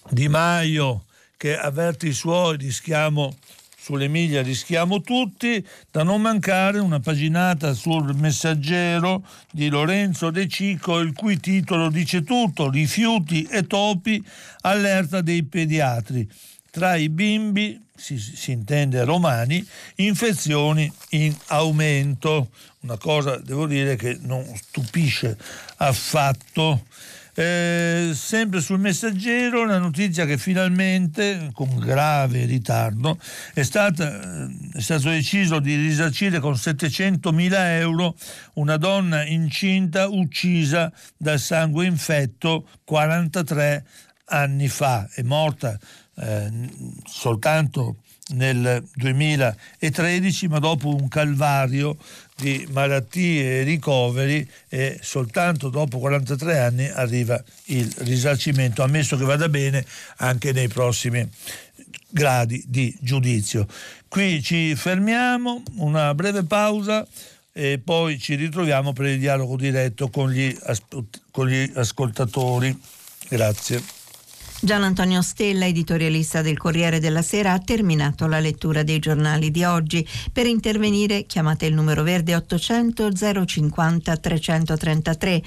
Di Maio che avverte i suoi rischiamo sull'Emilia rischiamo tutti, da non mancare una paginata sul messaggero di Lorenzo De Cico, il cui titolo dice tutto, rifiuti e topi, allerta dei pediatri. Tra i bimbi, si, si intende romani, infezioni in aumento, una cosa devo dire che non stupisce affatto. Eh, sempre sul messaggero la notizia che finalmente, con grave ritardo, è, stata, eh, è stato deciso di risarcire con 700.000 euro una donna incinta uccisa dal sangue infetto 43 anni fa. È morta eh, soltanto nel 2013, ma dopo un calvario di malattie e ricoveri e soltanto dopo 43 anni arriva il risarcimento, ammesso che vada bene anche nei prossimi gradi di giudizio. Qui ci fermiamo, una breve pausa e poi ci ritroviamo per il dialogo diretto con gli, con gli ascoltatori. Grazie. Gian Antonio Stella, editorialista del Corriere della Sera, ha terminato la lettura dei giornali di oggi. Per intervenire chiamate il numero verde 800 050 333.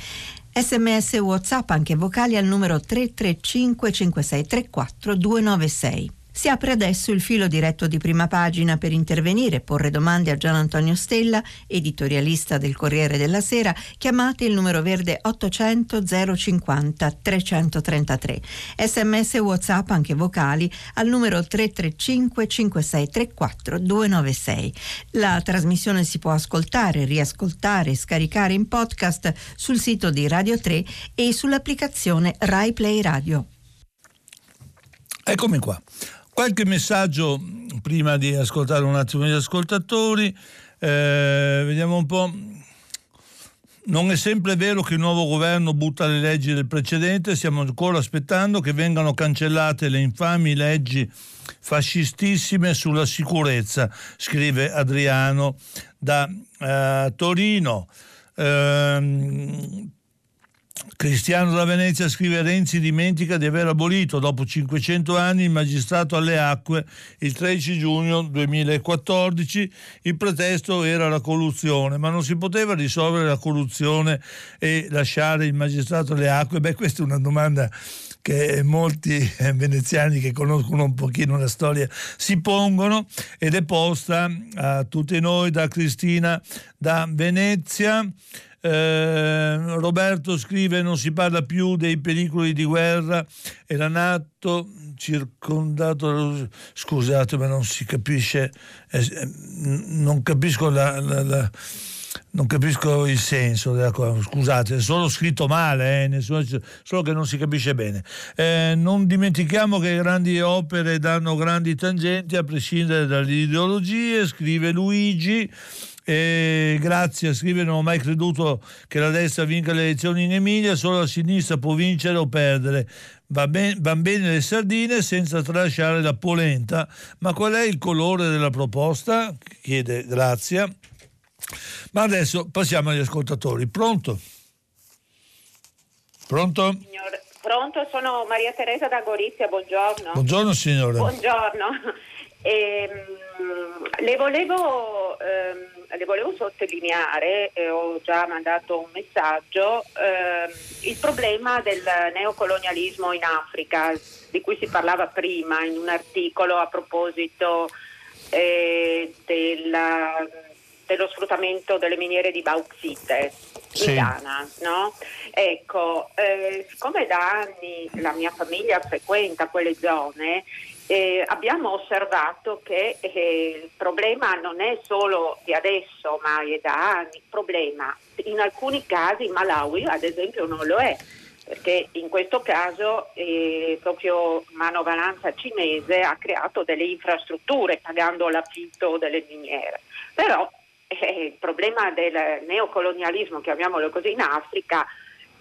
Sms WhatsApp anche vocali al numero 335 5634 296. Si apre adesso il filo diretto di prima pagina per intervenire e porre domande a Gian Antonio Stella, editorialista del Corriere della Sera. Chiamate il numero verde 800 050 333. Sms e WhatsApp anche vocali al numero 335 5634 296. La trasmissione si può ascoltare, riascoltare e scaricare in podcast sul sito di Radio 3 e sull'applicazione Rai Play Radio. Eccomi qua. Qualche messaggio prima di ascoltare un attimo gli ascoltatori. Eh, vediamo un po'. Non è sempre vero che il nuovo governo butta le leggi del precedente, stiamo ancora aspettando che vengano cancellate le infami leggi fascistissime sulla sicurezza, scrive Adriano da eh, Torino. Eh, Cristiano da Venezia scrive Renzi dimentica di aver abolito dopo 500 anni il magistrato alle acque il 13 giugno 2014. Il pretesto era la corruzione, ma non si poteva risolvere la corruzione e lasciare il magistrato alle acque? Beh, questa è una domanda che molti veneziani che conoscono un pochino la storia si pongono ed è posta a tutti noi da Cristina da Venezia. Eh, Roberto scrive non si parla più dei pericoli di guerra, era nato circondato, scusate ma non si capisce, eh, non capisco la, la, la non capisco il senso della cosa, scusate, è solo scritto male, eh, solo che non si capisce bene. Eh, non dimentichiamo che grandi opere danno grandi tangenti a prescindere dalle ideologie, scrive Luigi. E grazie, scrive non ho mai creduto che la destra vinca le elezioni in Emilia, solo la sinistra può vincere o perdere. Va ben, van bene le sardine senza tralasciare la polenta, ma qual è il colore della proposta? chiede Grazia. Ma adesso passiamo agli ascoltatori. Pronto? Pronto? Signor, pronto, sono Maria Teresa da Gorizia, buongiorno. Buongiorno signora. Buongiorno. E, ehm, le, volevo, ehm, le, volevo, sottolineare, eh, ho già mandato un messaggio, ehm, il problema del neocolonialismo in Africa, di cui si parlava prima in un articolo a proposito eh, della, dello sfruttamento delle miniere di bauxite sì. in Ghana. No? Ecco, eh, siccome da anni la mia famiglia frequenta quelle zone, eh, abbiamo osservato che eh, il problema non è solo di adesso, ma è da anni. Problema in alcuni casi Malawi, ad esempio, non lo è, perché in questo caso eh, proprio manovalanza cinese ha creato delle infrastrutture pagando l'affitto delle miniere. Però eh, il problema del neocolonialismo, chiamiamolo così, in Africa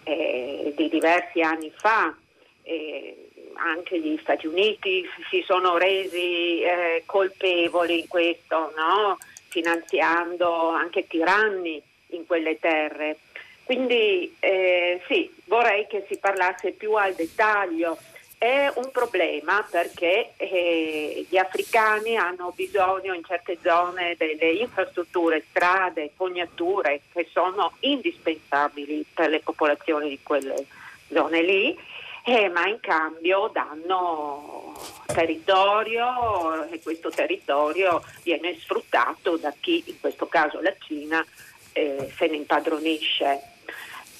eh, di diversi anni fa, eh, anche gli Stati Uniti si sono resi eh, colpevoli in questo, no? finanziando anche tiranni in quelle terre. Quindi eh, sì, vorrei che si parlasse più al dettaglio. È un problema perché eh, gli africani hanno bisogno in certe zone delle infrastrutture, strade, fognature che sono indispensabili per le popolazioni di quelle zone lì eh, ma in cambio danno territorio e questo territorio viene sfruttato da chi, in questo caso la Cina, eh, se ne impadronisce.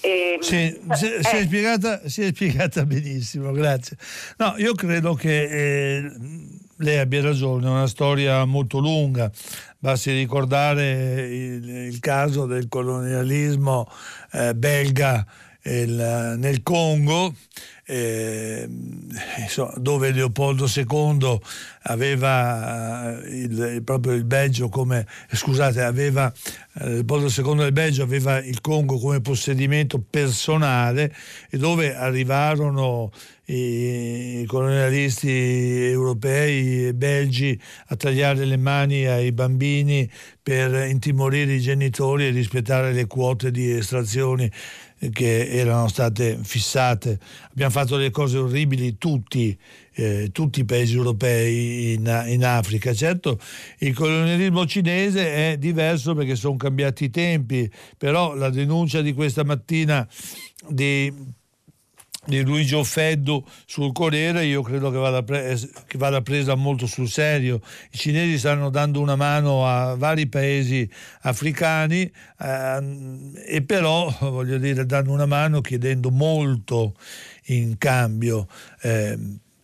E, ehm, sì, si, eh. si, è spiegata, si, è spiegata, benissimo, grazie. No, io credo che eh, lei abbia ragione, è una storia molto lunga, basti ricordare il, il caso del colonialismo eh, belga il, nel Congo eh, insomma, dove Leopoldo II aveva eh, il, proprio il Belgio come scusate aveva eh, Leopoldo II del Belgio aveva il Congo come possedimento personale e dove arrivarono i colonialisti europei e belgi a tagliare le mani ai bambini per intimorire i genitori e rispettare le quote di estrazioni che erano state fissate. Abbiamo fatto delle cose orribili tutti, eh, tutti i paesi europei in, in, Africa. Certo, il colonialismo cinese è diverso perché sono cambiati i tempi, però la denuncia di questa mattina di di Luigi Offeddo sul Corriere io credo che vada, pre- che vada, presa molto sul serio. I cinesi stanno dando una mano a vari paesi africani eh, e però [laughs] voglio dire danno una mano chiedendo molto in cambio. Eh,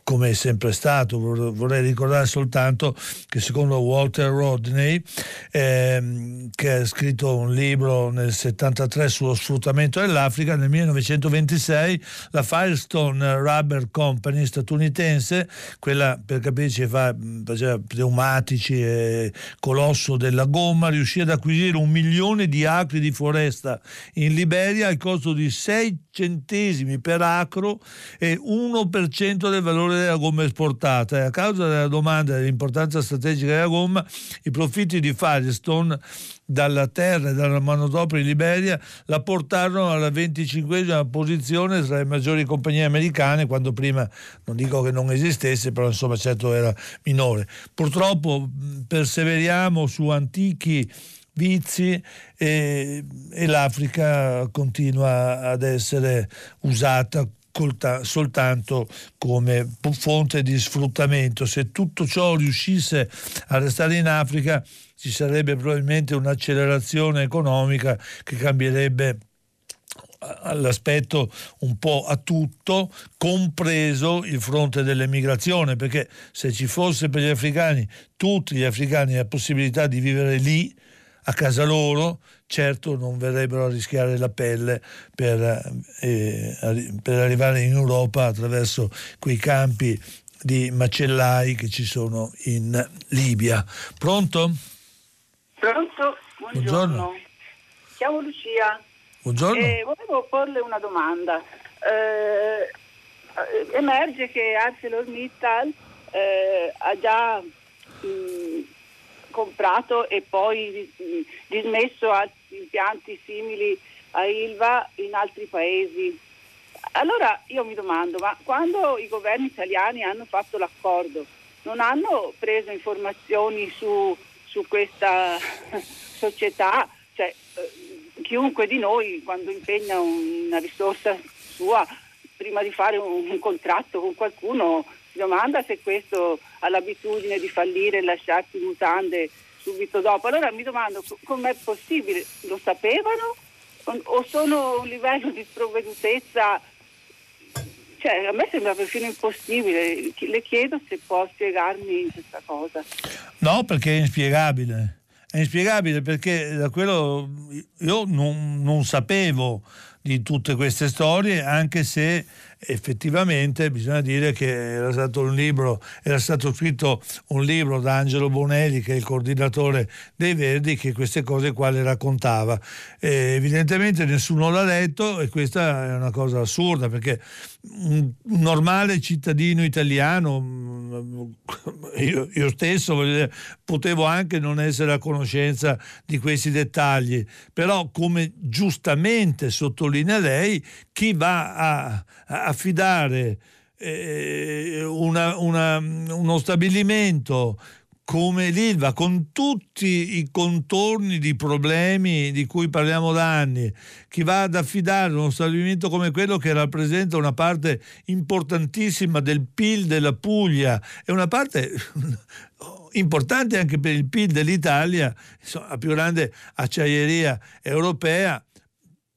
come è sempre stato. Vorrei ricordare soltanto che secondo Walter Rodney, ehm, che ha scritto un libro nel 73 sullo sfruttamento dell'Africa, nel 1926 la Firestone Rubber Company statunitense, quella per capirci fa, faceva pneumatici e colosso della gomma, riuscì ad acquisire un milione di acri di foresta in Liberia al costo di 6 centesimi per acro e 1% del valore della gomma esportata. E a causa della domanda dell'importanza strategica della gomma i profitti di Firestone dalla terra e dalla manodopera in Liberia la portarono alla 25 posizione tra le maggiori compagnie americane quando prima non dico che non esistesse però insomma certo era minore. Purtroppo perseveriamo su antichi vizi e, e l'Africa continua ad essere usata soltanto come fonte di sfruttamento. Se tutto ciò riuscisse a restare in Africa ci sarebbe probabilmente un'accelerazione economica che cambierebbe l'aspetto un po' a tutto, compreso il fronte dell'emigrazione, perché se ci fosse per gli africani, tutti gli africani la possibilità di vivere lì, a casa loro, certo non verrebbero a rischiare la pelle per, eh, per arrivare in Europa attraverso quei campi di macellai che ci sono in Libia. Pronto? Pronto? Buongiorno. Buongiorno. Chiamo Lucia. Buongiorno. Eh, volevo porle una domanda. Eh, emerge che ArcelorMittal eh, ha già mh, comprato e poi dismesso altri impianti simili a Ilva in altri paesi. Allora io mi domando, ma quando i governi italiani hanno fatto l'accordo, non hanno preso informazioni su, su questa [laughs] società? Cioè, eh, chiunque di noi quando impegna una risorsa sua, prima di fare un, un contratto con qualcuno, si domanda se questo ha l'abitudine di fallire e lasciarsi mutande subito dopo. Allora mi domando com'è possibile, lo sapevano o sono un livello di sprovvedutezza? Cioè, a me sembra perfino impossibile. Le chiedo se può spiegarmi questa cosa. No, perché è inspiegabile. È inspiegabile perché da quello io non, non sapevo di tutte queste storie, anche se effettivamente bisogna dire che era stato un libro, era stato scritto un libro da Angelo Bonelli, che è il coordinatore dei Verdi, che queste cose qua le raccontava. E evidentemente nessuno l'ha letto e questa è una cosa assurda perché un normale cittadino italiano, io, io stesso dire, potevo anche non essere a conoscenza di questi dettagli, però come giustamente sottolinea lei, chi va a, affidare eh, una, una, uno stabilimento come l'Ilva, con tutti i contorni di problemi di cui parliamo da anni, chi va ad affidare uno stabilimento come quello che rappresenta una parte importantissima del PIL della Puglia e una parte [laughs] importante anche per il PIL dell'Italia, insomma, la più grande acciaieria europea,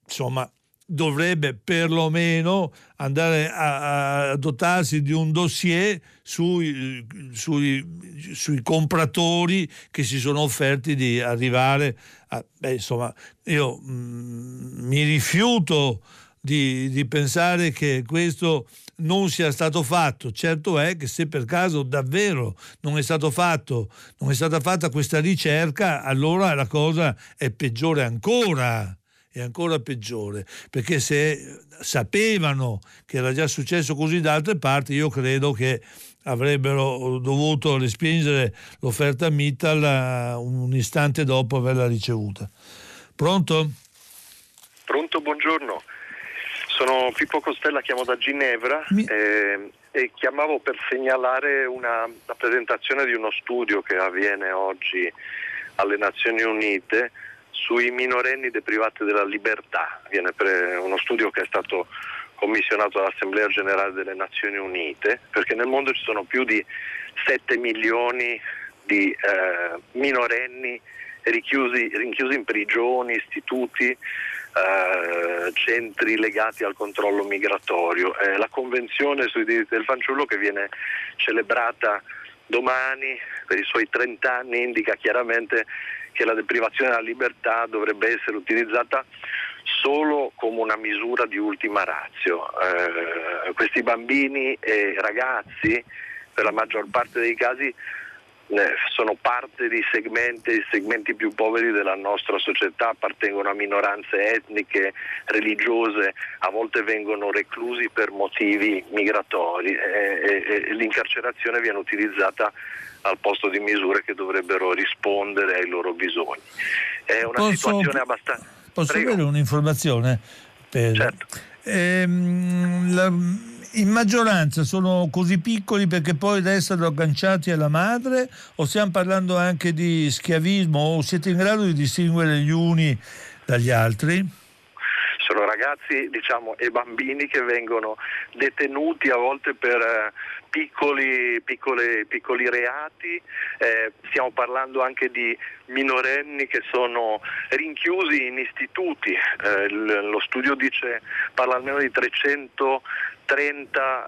insomma, dovrebbe perlomeno andare a, a dotarsi di un dossier sui, sui, sui, compratori che si sono offerti di arrivare a... Beh, insomma, io mh, mm, mi rifiuto di, di pensare che questo non sia stato fatto. Certo è che se per caso davvero non è stato fatto, non è stata fatta questa ricerca, allora la cosa è peggiore ancora è ancora peggiore, perché se sapevano che era già successo così da altre parti, io credo che avrebbero dovuto respingere l'offerta Mittal eh, un istante dopo averla ricevuta. Pronto? Pronto, buongiorno. Sono Pippo Costella, chiamo da Ginevra Mi... eh, e chiamavo per segnalare una, la presentazione di uno studio che avviene oggi alle Nazioni Unite sui minorenni deprivati della libertà. Viene uno studio che è stato commissionato dall'Assemblea Generale delle Nazioni Unite, perché nel mondo ci sono più di 7 milioni di eh, minorenni richiusi, rinchiusi in prigioni, istituti, eh, centri legati al controllo migratorio. Eh, la Convenzione sui diritti del fanciullo che viene celebrata domani per i suoi 30 anni indica chiaramente che la deprivazione della libertà dovrebbe essere utilizzata solo come una misura di ultima razio. Eh, questi bambini e ragazzi, per la maggior parte dei casi, eh, sono parte di segmenti, segmenti più poveri della nostra società, appartengono a minoranze etniche, religiose, a volte vengono reclusi per motivi migratori e, e, e l'incarcerazione viene utilizzata al posto di misure che dovrebbero rispondere ai loro bisogni. È una Posso... situazione abbastanza... Posso Prego. avere un'informazione? Per... Certo. Ehm, la in maggioranza sono così piccoli perché poi restano agganciati alla madre o stiamo parlando anche di schiavismo o siete in grado di distinguere gli uni dagli altri? Sono ragazzi diciamo, e bambini che vengono detenuti a volte per eh, piccoli, piccole, piccoli reati, eh, stiamo parlando anche di minorenni che sono rinchiusi in istituti, eh, lo studio dice, parla almeno di 300 30,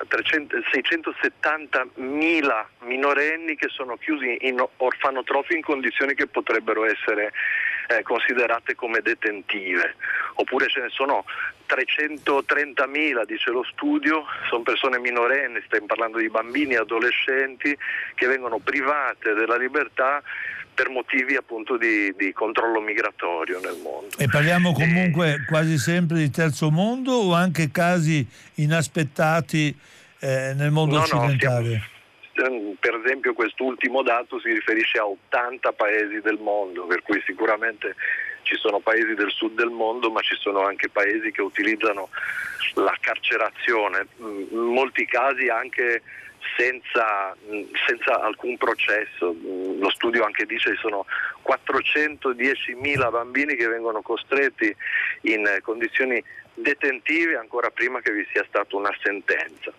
eh, 300, 670 mila minorenni che sono chiusi in orfanotrofi in condizioni che potrebbero essere eh, considerate come detentive, oppure ce ne sono 330 mila, dice lo studio, sono persone minorenni, stiamo parlando di bambini e adolescenti che vengono private della libertà per motivi appunto di, di, controllo migratorio nel mondo. E parliamo comunque e... quasi sempre di terzo mondo o anche casi inaspettati eh, nel mondo no, occidentale? No, siamo, per esempio quest'ultimo dato si riferisce a 80 paesi del mondo, per cui sicuramente ci sono paesi del sud del mondo, ma ci sono anche paesi che utilizzano la carcerazione, in molti casi anche senza, senza, alcun processo. Lo studio anche dice che sono 410.000 bambini che vengono costretti in condizioni detentive ancora prima che vi sia stata una sentenza.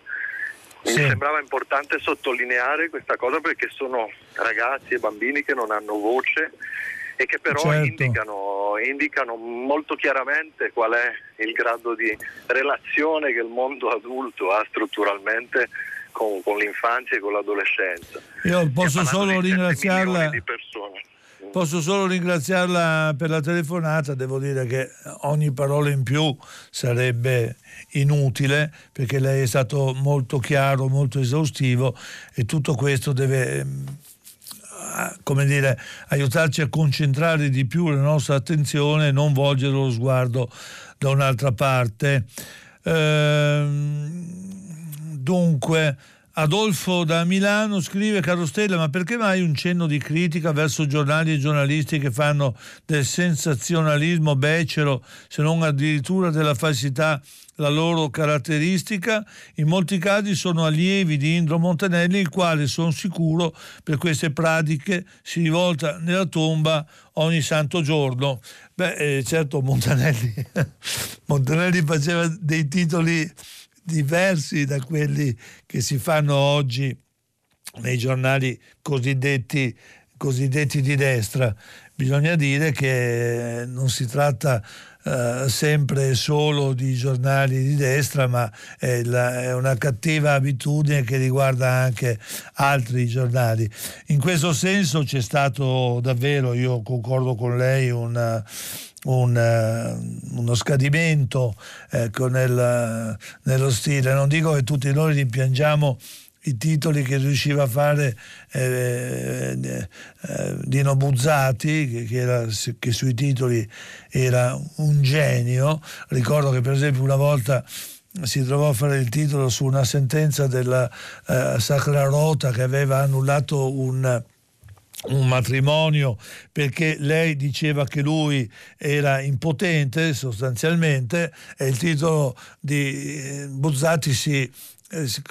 Sì. Mi sembrava importante sottolineare questa cosa perché sono ragazzi e bambini che non hanno voce e che però certo. indicano, indicano, molto chiaramente qual è il grado di relazione che il mondo adulto ha strutturalmente con, con l'infanzia e con l'adolescenza. Io posso solo ringraziarla. Posso solo ringraziarla per la telefonata, devo dire che ogni parola in più sarebbe inutile perché lei è stato molto chiaro, molto esaustivo e tutto questo deve come dire, aiutarci a concentrare di più la nostra attenzione e non volgere lo sguardo da un'altra parte. Ehm, Dunque, Adolfo da Milano scrive, caro Stella, ma perché mai un cenno di critica verso giornali e giornalisti che fanno del sensazionalismo becero, se non addirittura della falsità, la loro caratteristica? In molti casi sono allievi di Indro Montanelli, il quale, sono sicuro, per queste pratiche si rivolta nella tomba ogni santo giorno. Beh, eh, certo Montanelli, [laughs] Montanelli faceva dei titoli diversi da quelli che si fanno oggi nei giornali cosiddetti, cosiddetti di destra. Bisogna dire che non si tratta Uh, sempre solo di giornali di destra, ma è, la, è, una cattiva abitudine che riguarda anche altri giornali. In questo senso c'è stato davvero, io concordo con lei, una, un, uh, uno scadimento ecco, nel, nello stile. Non dico che tutti noi rimpiangiamo i titoli che riusciva a fare eh, eh, eh, Dino Buzzati, che, che, era, che, sui titoli era un genio. Ricordo che per esempio una volta si trovò a fare il titolo su una sentenza della eh, Sacra Rota che aveva annullato un un matrimonio perché lei diceva che lui era impotente sostanzialmente e il titolo di eh, Buzzati si, si,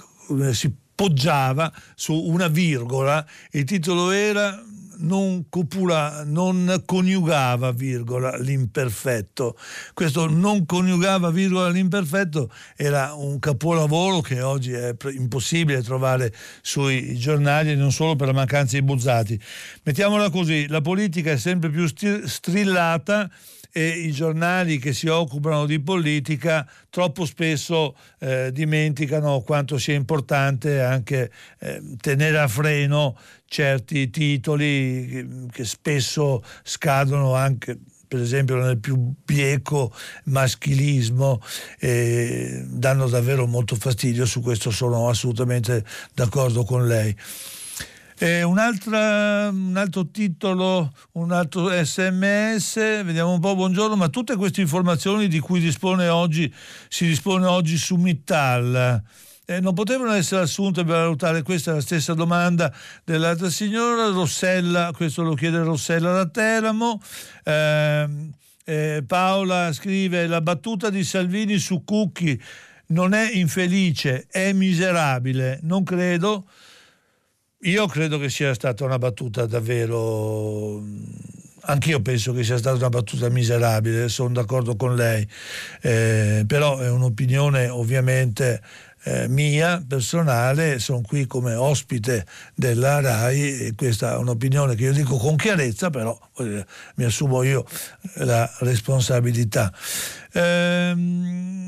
si poggiava su una virgola, il titolo era non, copula, non coniugava virgola l'imperfetto. Questo non coniugava virgola l'imperfetto era un capolavoro che oggi è impossibile trovare sui giornali non solo per la mancanza di buzzati. Mettiamola così, la politica è sempre più strillata e i giornali che si occupano di politica troppo spesso eh, dimenticano quanto sia importante anche eh, tenere a freno certi titoli che, che spesso scadono anche per esempio nel più bieco maschilismo eh, danno davvero molto fastidio, su questo sono assolutamente d'accordo con lei. Eh, un altro titolo, un altro sms, vediamo un po', buongiorno, ma tutte queste informazioni di cui dispone oggi, si dispone oggi su Mittal, eh, non potevano essere assunte per valutare, questa è la stessa domanda dell'altra signora, Rossella, questo lo chiede Rossella da Teramo. Eh, eh, Paola scrive la battuta di Salvini su Cucchi non è infelice, è miserabile, non credo. Io credo che sia stata una battuta davvero... Anch'io penso che sia stata una battuta miserabile, sono d'accordo con lei, eh, però è un'opinione ovviamente eh, mia personale, sono qui come ospite della RAI e questa è un'opinione che io dico con chiarezza, però dire, mi assumo io la responsabilità. Ehm,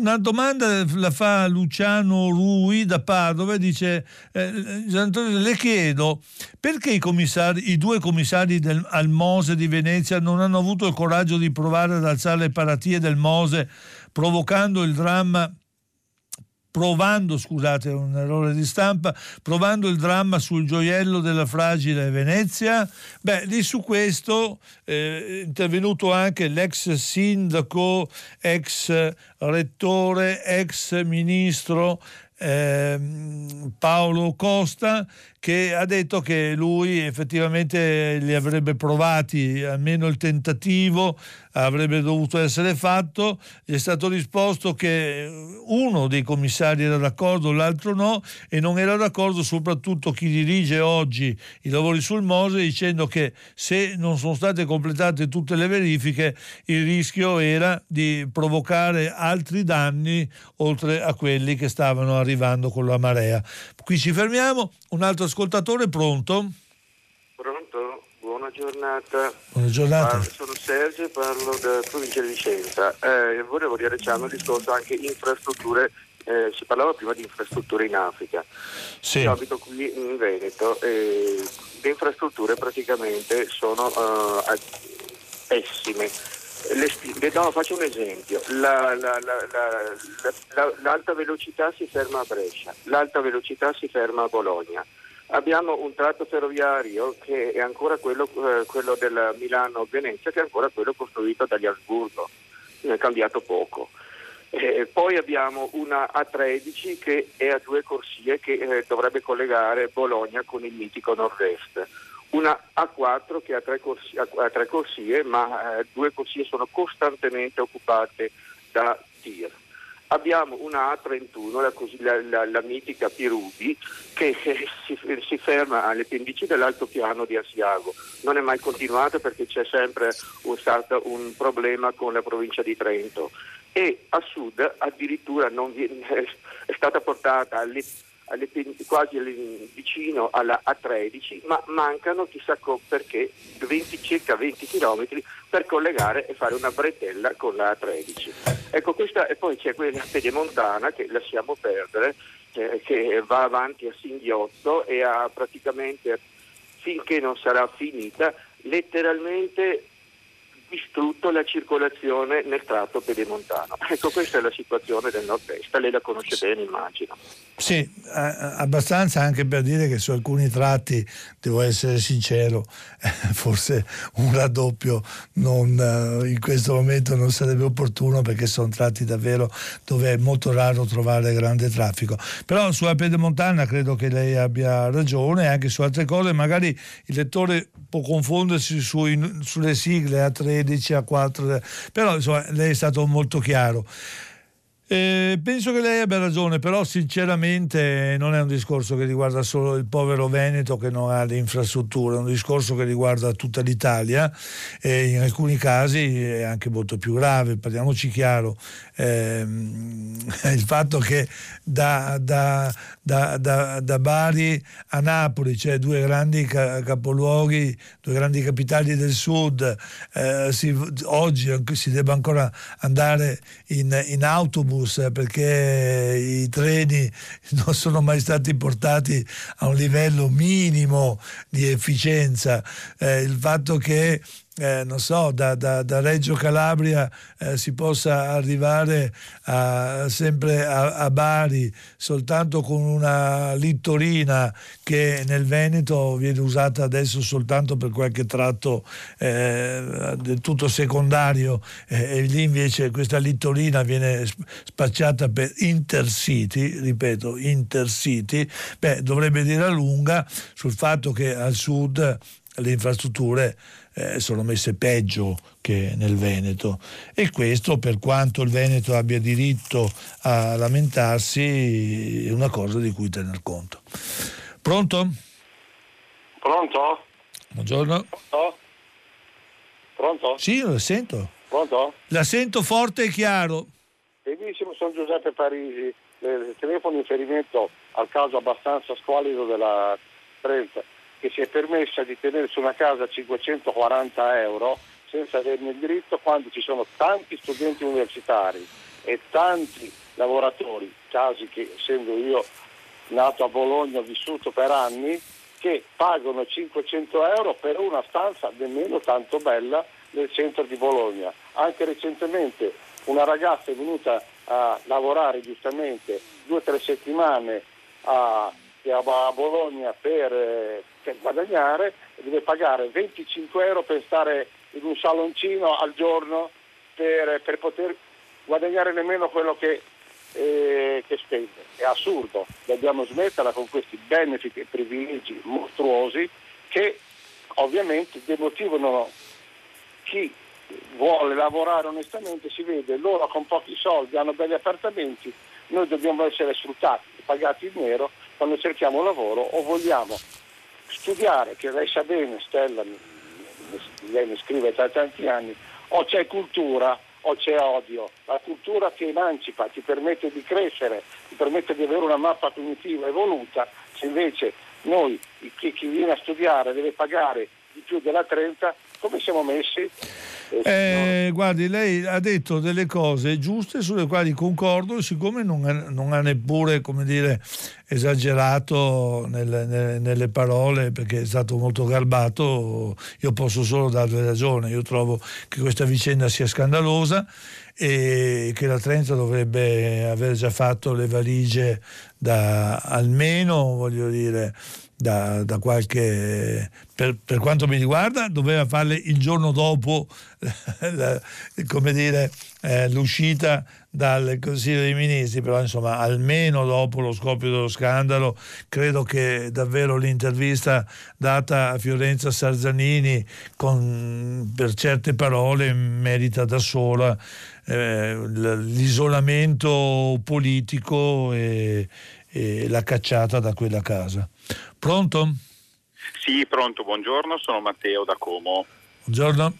una domanda la fa Luciano Rui da Padova e dice eh, le chiedo perché i, commissari, i due commissari del, al Mose di Venezia non hanno avuto il coraggio di provare ad alzare le paratie del Mose provocando il dramma provando, scusate, un errore di stampa, provando il dramma sul gioiello della fragile Venezia. Beh, lì su questo eh, è intervenuto anche l'ex sindaco, ex rettore, ex ministro eh, Paolo Costa che ha detto che lui effettivamente li avrebbe provati, almeno il tentativo avrebbe dovuto essere fatto, gli è stato risposto che uno dei commissari era d'accordo, l'altro no e non era d'accordo soprattutto chi dirige oggi i lavori sul Mose dicendo che se non sono state completate tutte le verifiche il rischio era di provocare altri danni oltre a quelli che stavano arrivando con la marea. Qui ci fermiamo, un altro ascoltatore pronto? Pronto, buona giornata. Buona giornata. Ah, sono Sergio e parlo da provincia di Vicenza. Eh, volevo riallacciarmi al discorso anche infrastrutture eh, si parlava prima di infrastrutture in Africa. Sì. Io abito qui in Veneto e le infrastrutture praticamente sono uh, pessime. Le, no, faccio un esempio, la, la, la, l'alta velocità si ferma a Brescia, l'alta velocità si ferma a Bologna. Abbiamo un tratto ferroviario che è ancora quello, eh, quello del Milano-Venezia, che è ancora quello costruito dagli Asburgo, è cambiato poco. Eh, poi abbiamo una A13 che è a due corsie che eh, dovrebbe collegare Bologna con il mitico nord-est una A4 che ha tre corsie, ha tre corsie ma eh, due corsie sono costantemente occupate da tir. Abbiamo una A31, la, la, la, la mitica Pirubi, che eh, si, si, ferma alle pendici dell'altopiano di Asiago. Non è mai continuata perché c'è sempre stato un problema con la provincia di Trento. E a sud addirittura viene, [laughs] è stata portata alle alle, quasi vicino alla A13, ma mancano chissà perché 20, circa 20 km per collegare e fare una bretella con la A13. Ecco, questa, e poi c'è quella pedemontana che lasciamo perdere, eh, che va avanti a singhiozzo e ha praticamente, finché non sarà finita, letteralmente distrutto la circolazione nel tratto pedemontano. Ecco, questa è la situazione del nord-est, lei la conosce bene, immagino. Sì, abbastanza anche per dire che su alcuni tratti, devo essere sincero, [laughs] forse un raddoppio non, eh, in questo momento non sarebbe opportuno perché sono tratti davvero dove è molto raro trovare grande traffico. Però sulla pedemontana credo che lei abbia ragione, anche su altre cose magari il lettore può confondersi sui, sulle sigle A13, A4, però insomma lei è stato molto chiaro. Eh, penso che lei abbia ragione, però sinceramente non è un discorso che riguarda solo il povero Veneto che non ha le infrastrutture, è un discorso che riguarda tutta l'Italia e in alcuni casi è anche molto più grave, parliamoci chiaro, eh, [laughs] il fatto che da, da, da, da, Bari a Napoli, cioè due grandi capoluoghi, due grandi capitali del sud, eh, si, oggi si debba ancora andare in, in autobus autobus perché i treni [laughs] non sono mai stati portati a un livello minimo di efficienza. Eh, il fatto che eh, non so, da, da, da Reggio Calabria eh, si possa arrivare a, sempre a, a, Bari soltanto con una littorina che nel Veneto viene usata adesso soltanto per qualche tratto eh, del tutto secondario eh, e lì invece questa littorina viene spacciata per intercity, ripeto, intercity, beh, dovrebbe dire a lunga sul fatto che al sud le infrastrutture eh, sono messe peggio che nel Veneto e questo per quanto il Veneto abbia diritto a lamentarsi è una cosa di cui tener conto. Pronto? Pronto? Buongiorno. Pronto? Pronto? Sì, la sento. Pronto? La sento forte e chiaro. Benissimo, sono Giuseppe Parisi. Il telefono in riferimento al caso abbastanza squalido della Trenta che si è permessa di tenere su una casa 540 euro senza averne il diritto quando ci sono tanti studenti universitari e tanti lavoratori, casi che essendo io nato a Bologna ho vissuto per anni, che pagano 500 euro per una stanza nemmeno tanto bella nel centro di Bologna. Anche recentemente una ragazza è venuta a lavorare giustamente due o tre settimane a, a Bologna per eh, guadagnare deve pagare 25 euro per stare in un saloncino al giorno per, per poter guadagnare nemmeno quello che, eh, che, spende. È assurdo, dobbiamo smetterla con questi benefit e privilegi mostruosi che ovviamente demotivano chi vuole lavorare onestamente, si vede loro con pochi soldi hanno belli appartamenti, noi dobbiamo essere sfruttati, pagati in nero quando cerchiamo lavoro o vogliamo studiare, che lei sa bene, Stella, lei mi scrive da tanti anni, o c'è cultura o c'è odio. La cultura ti emancipa, ti permette di crescere, ti permette di avere una mappa cognitiva evoluta, se invece noi, chi, chi viene a studiare deve pagare di più della 30, come siamo messi? Eh, guardi, lei ha detto delle cose giuste sulle quali concordo, siccome non ha, non ha neppure dire, esagerato nelle, nelle, nelle, parole, perché è stato molto garbato, io posso solo darle ragione. Io trovo che questa vicenda sia scandalosa e che la Trento dovrebbe aver già fatto le valigie da almeno, voglio dire, da, da qualche per, per, quanto mi riguarda doveva farle il giorno dopo [laughs] la, come dire, eh, l'uscita dal Consiglio dei Ministri, però insomma almeno dopo lo scoppio dello scandalo credo che davvero l'intervista data a Fiorenza Sarzanini con, per certe parole merita da sola eh, l'isolamento politico e, e la cacciata da quella casa. Pronto? Sì, pronto, buongiorno, sono Matteo da Como. Buongiorno.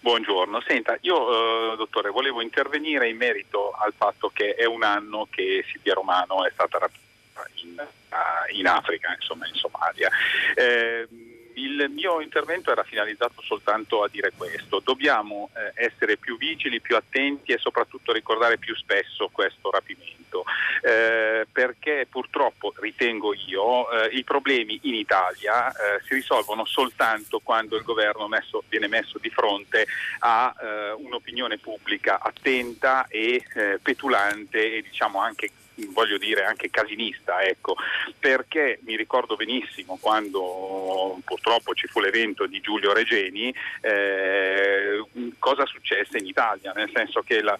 Buongiorno, senta, io eh, dottore volevo intervenire in merito al fatto che è un anno che Silvia Romano è stata rapita in, uh, in Africa, insomma in Somalia. Eh, il mio intervento era finalizzato soltanto a dire questo, dobbiamo eh, essere più vigili, più attenti e soprattutto ricordare più spesso questo rapimento, eh, perché purtroppo, ritengo io, eh, i problemi in Italia eh, si risolvono soltanto quando il governo messo, viene messo di fronte a eh, un'opinione pubblica attenta e eh, petulante e diciamo anche voglio dire anche casinista, ecco, perché mi ricordo benissimo quando purtroppo ci fu l'evento di Giulio Regeni, eh, cosa successe in Italia, nel senso che la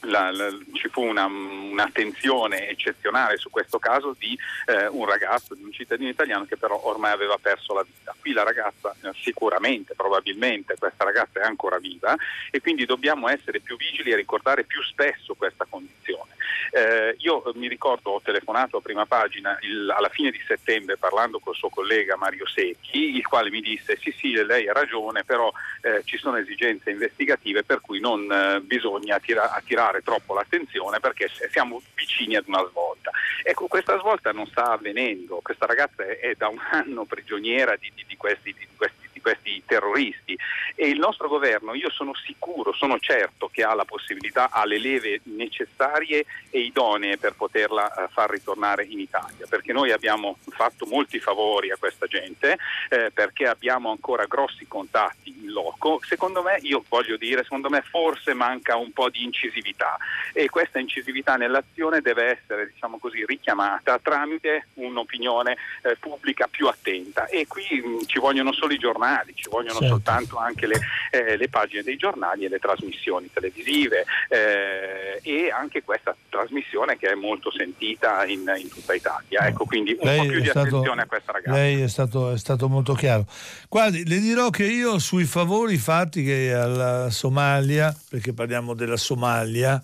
la, la, ci fu una, un'attenzione eccezionale su questo caso di eh, un ragazzo, di un cittadino italiano che però ormai aveva perso la vita. Qui la ragazza eh, sicuramente, probabilmente questa ragazza è ancora viva e quindi dobbiamo essere più vigili e ricordare più spesso questa condizione. Eh, io mi ricordo, ho telefonato a prima pagina il, alla fine di settembre parlando col suo collega Mario Secchi, il quale mi disse sì sì lei ha ragione, però eh, ci sono esigenze investigative per cui non eh, bisogna attira- attirare troppo l'attenzione perché siamo vicini ad una svolta. Ecco, questa svolta non sta avvenendo, questa ragazza è, è da un anno prigioniera di, di, di, questi, di questi questi terroristi. E il nostro governo, io sono sicuro, sono certo che ha la possibilità, ha le leve necessarie e idonee per poterla uh, far ritornare in Italia, perché noi abbiamo fatto molti favori a questa gente, eh, perché abbiamo ancora grossi contatti in loco, secondo me, io voglio dire, secondo me forse manca un po' di incisività. E questa incisività nell'azione deve essere, diciamo così, richiamata tramite un'opinione eh, pubblica più attenta. E qui mh, ci vogliono solo i giornali giornali, ci vogliono certo. soltanto anche le, eh, le, pagine dei giornali e le trasmissioni televisive eh, e anche questa trasmissione che è molto sentita in, in tutta Italia. Ecco, quindi un lei po' più di stato, attenzione a questa ragazza. Lei è stato, è stato molto chiaro. Guardi, le dirò che io sui favori fatti che alla Somalia, perché parliamo della Somalia,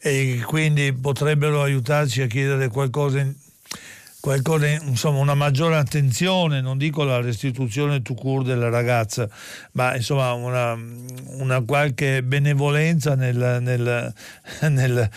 e quindi potrebbero aiutarci a chiedere qualcosa in, qualcosa, insomma, una maggiore attenzione, non dico la restituzione to cure della ragazza, ma insomma una, una qualche benevolenza nel, nel, nel,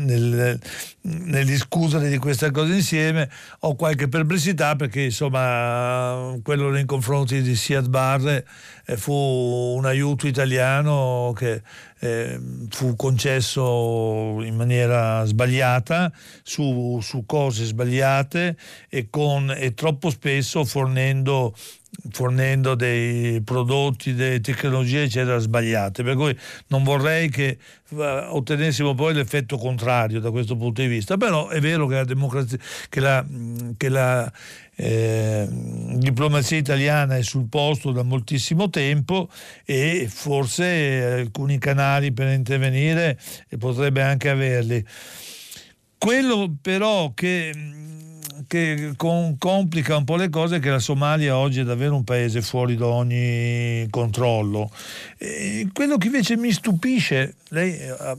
nel, nel discutere di queste cose insieme. Ho qualche perplessità perché insomma quello nei confronti di Siad Barre eh, fu un aiuto italiano che eh, fu concesso in maniera sbagliata su, su cose sbagliate e, con, e troppo spesso fornendo fornendo dei prodotti, delle tecnologie eccetera sbagliate, per cui non vorrei che uh, ottenessimo poi l'effetto contrario da questo punto di vista, però è vero che la democrazia, che la, che la eh, diplomazia italiana è sul posto da moltissimo tempo e forse alcuni canali per intervenire potrebbe anche averli. Quello però che che con, complica un po' le cose che la Somalia oggi è davvero un paese fuori da ogni controllo. E quello che invece mi stupisce, lei eh,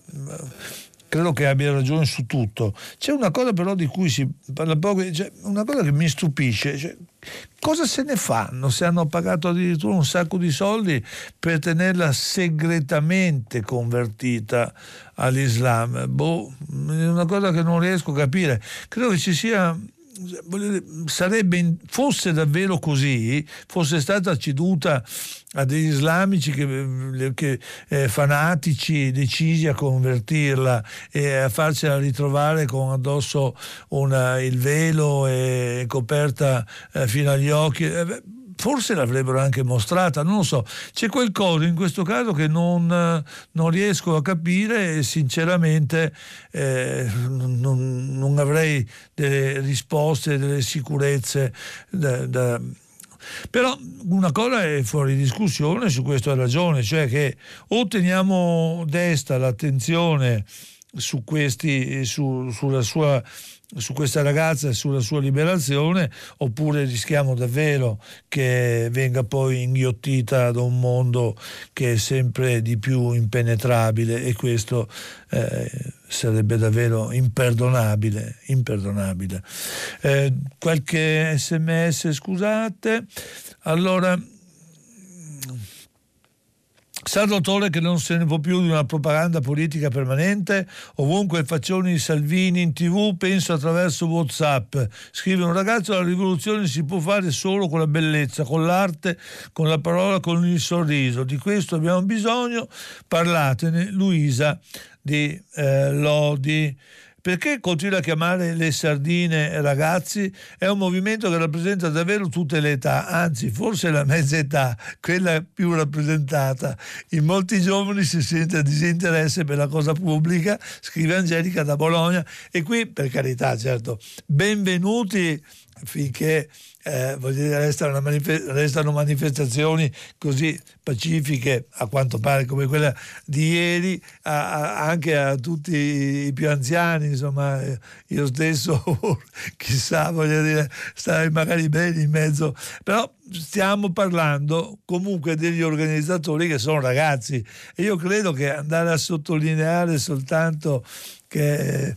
credo che abbia ragione su tutto, c'è una cosa però di cui si parla poco, cioè una cosa che mi stupisce, cioè, cosa se ne fanno se hanno pagato addirittura un sacco di soldi per tenerla segretamente convertita all'Islam? Boh, è una cosa che non riesco a capire. Credo che ci sia sarebbe, fosse davvero così, fosse stata ceduta a degli islamici che, che eh, fanatici decisi a convertirla e a farcela ritrovare con addosso una, il velo e coperta eh, fino agli occhi. Eh, forse l'avrebbero anche mostrata, non lo so, c'è qualcosa in questo caso che non, non riesco a capire e sinceramente eh, non, non, avrei delle risposte, delle sicurezze da, da però una cosa è fuori discussione, su questo ha ragione, cioè che o teniamo desta l'attenzione su questi, su, sulla sua su questa ragazza e sulla sua liberazione oppure rischiamo davvero che venga poi inghiottita da un mondo che è sempre di più impenetrabile e questo eh, sarebbe davvero imperdonabile, imperdonabile. Eh, qualche sms scusate allora Sa dottore che non se ne può più di una propaganda politica permanente? Ovunque faccioni Salvini in tv, penso attraverso Whatsapp. Scrive un ragazzo, la rivoluzione si può fare solo con la bellezza, con l'arte, con la parola, con il sorriso. Di questo abbiamo bisogno. Parlatene, Luisa di eh, Lodi. Perché continua a chiamare le sardine ragazzi? È un movimento che rappresenta davvero tutte le età, anzi forse la mezza età, quella più rappresentata. In molti giovani si sente disinteresse per la cosa pubblica, scrive Angelica da Bologna e qui per carità certo, benvenuti finché eh, dire, restano, manifest- restano, manifestazioni così pacifiche a quanto pare come quella di ieri a, a, anche a tutti i più anziani insomma io stesso [laughs] chissà voglio dire stare magari bene in mezzo. Però stiamo parlando comunque degli organizzatori che sono ragazzi. E io credo che andare a sottolineare soltanto che che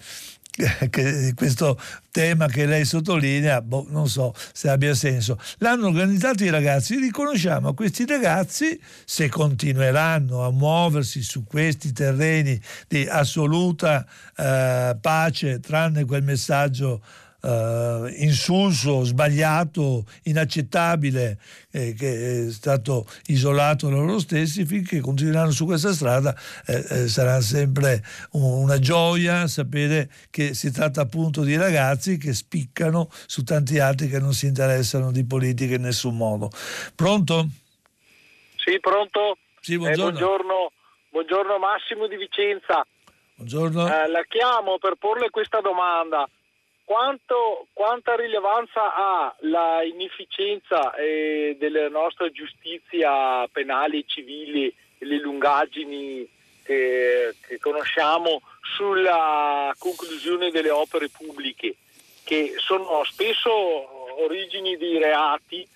[laughs] questo tema che lei sottolinea, boh, non so se abbia senso. L'hanno organizzato i ragazzi, riconosciamo a questi ragazzi, se continueranno a muoversi su questi terreni di assoluta eh, pace, tranne quel messaggio uh, insulso, sbagliato, inaccettabile eh, che è stato isolato da loro stessi, finché continueranno su questa strada eh, eh, sarà sempre una gioia sapere che si tratta appunto di ragazzi che spiccano su tanti altri che non si interessano di politica in nessun modo. Pronto? Sì, pronto? Sì, buongiorno. Eh, buongiorno, buongiorno Massimo di Vicenza. Buongiorno. Eh, la chiamo per porle questa domanda quanto, quanta rilevanza ha la inefficienza eh, della nostra giustizia penale e civile le lungaggini che, che, conosciamo sulla conclusione delle opere pubbliche, che sono spesso origini di reati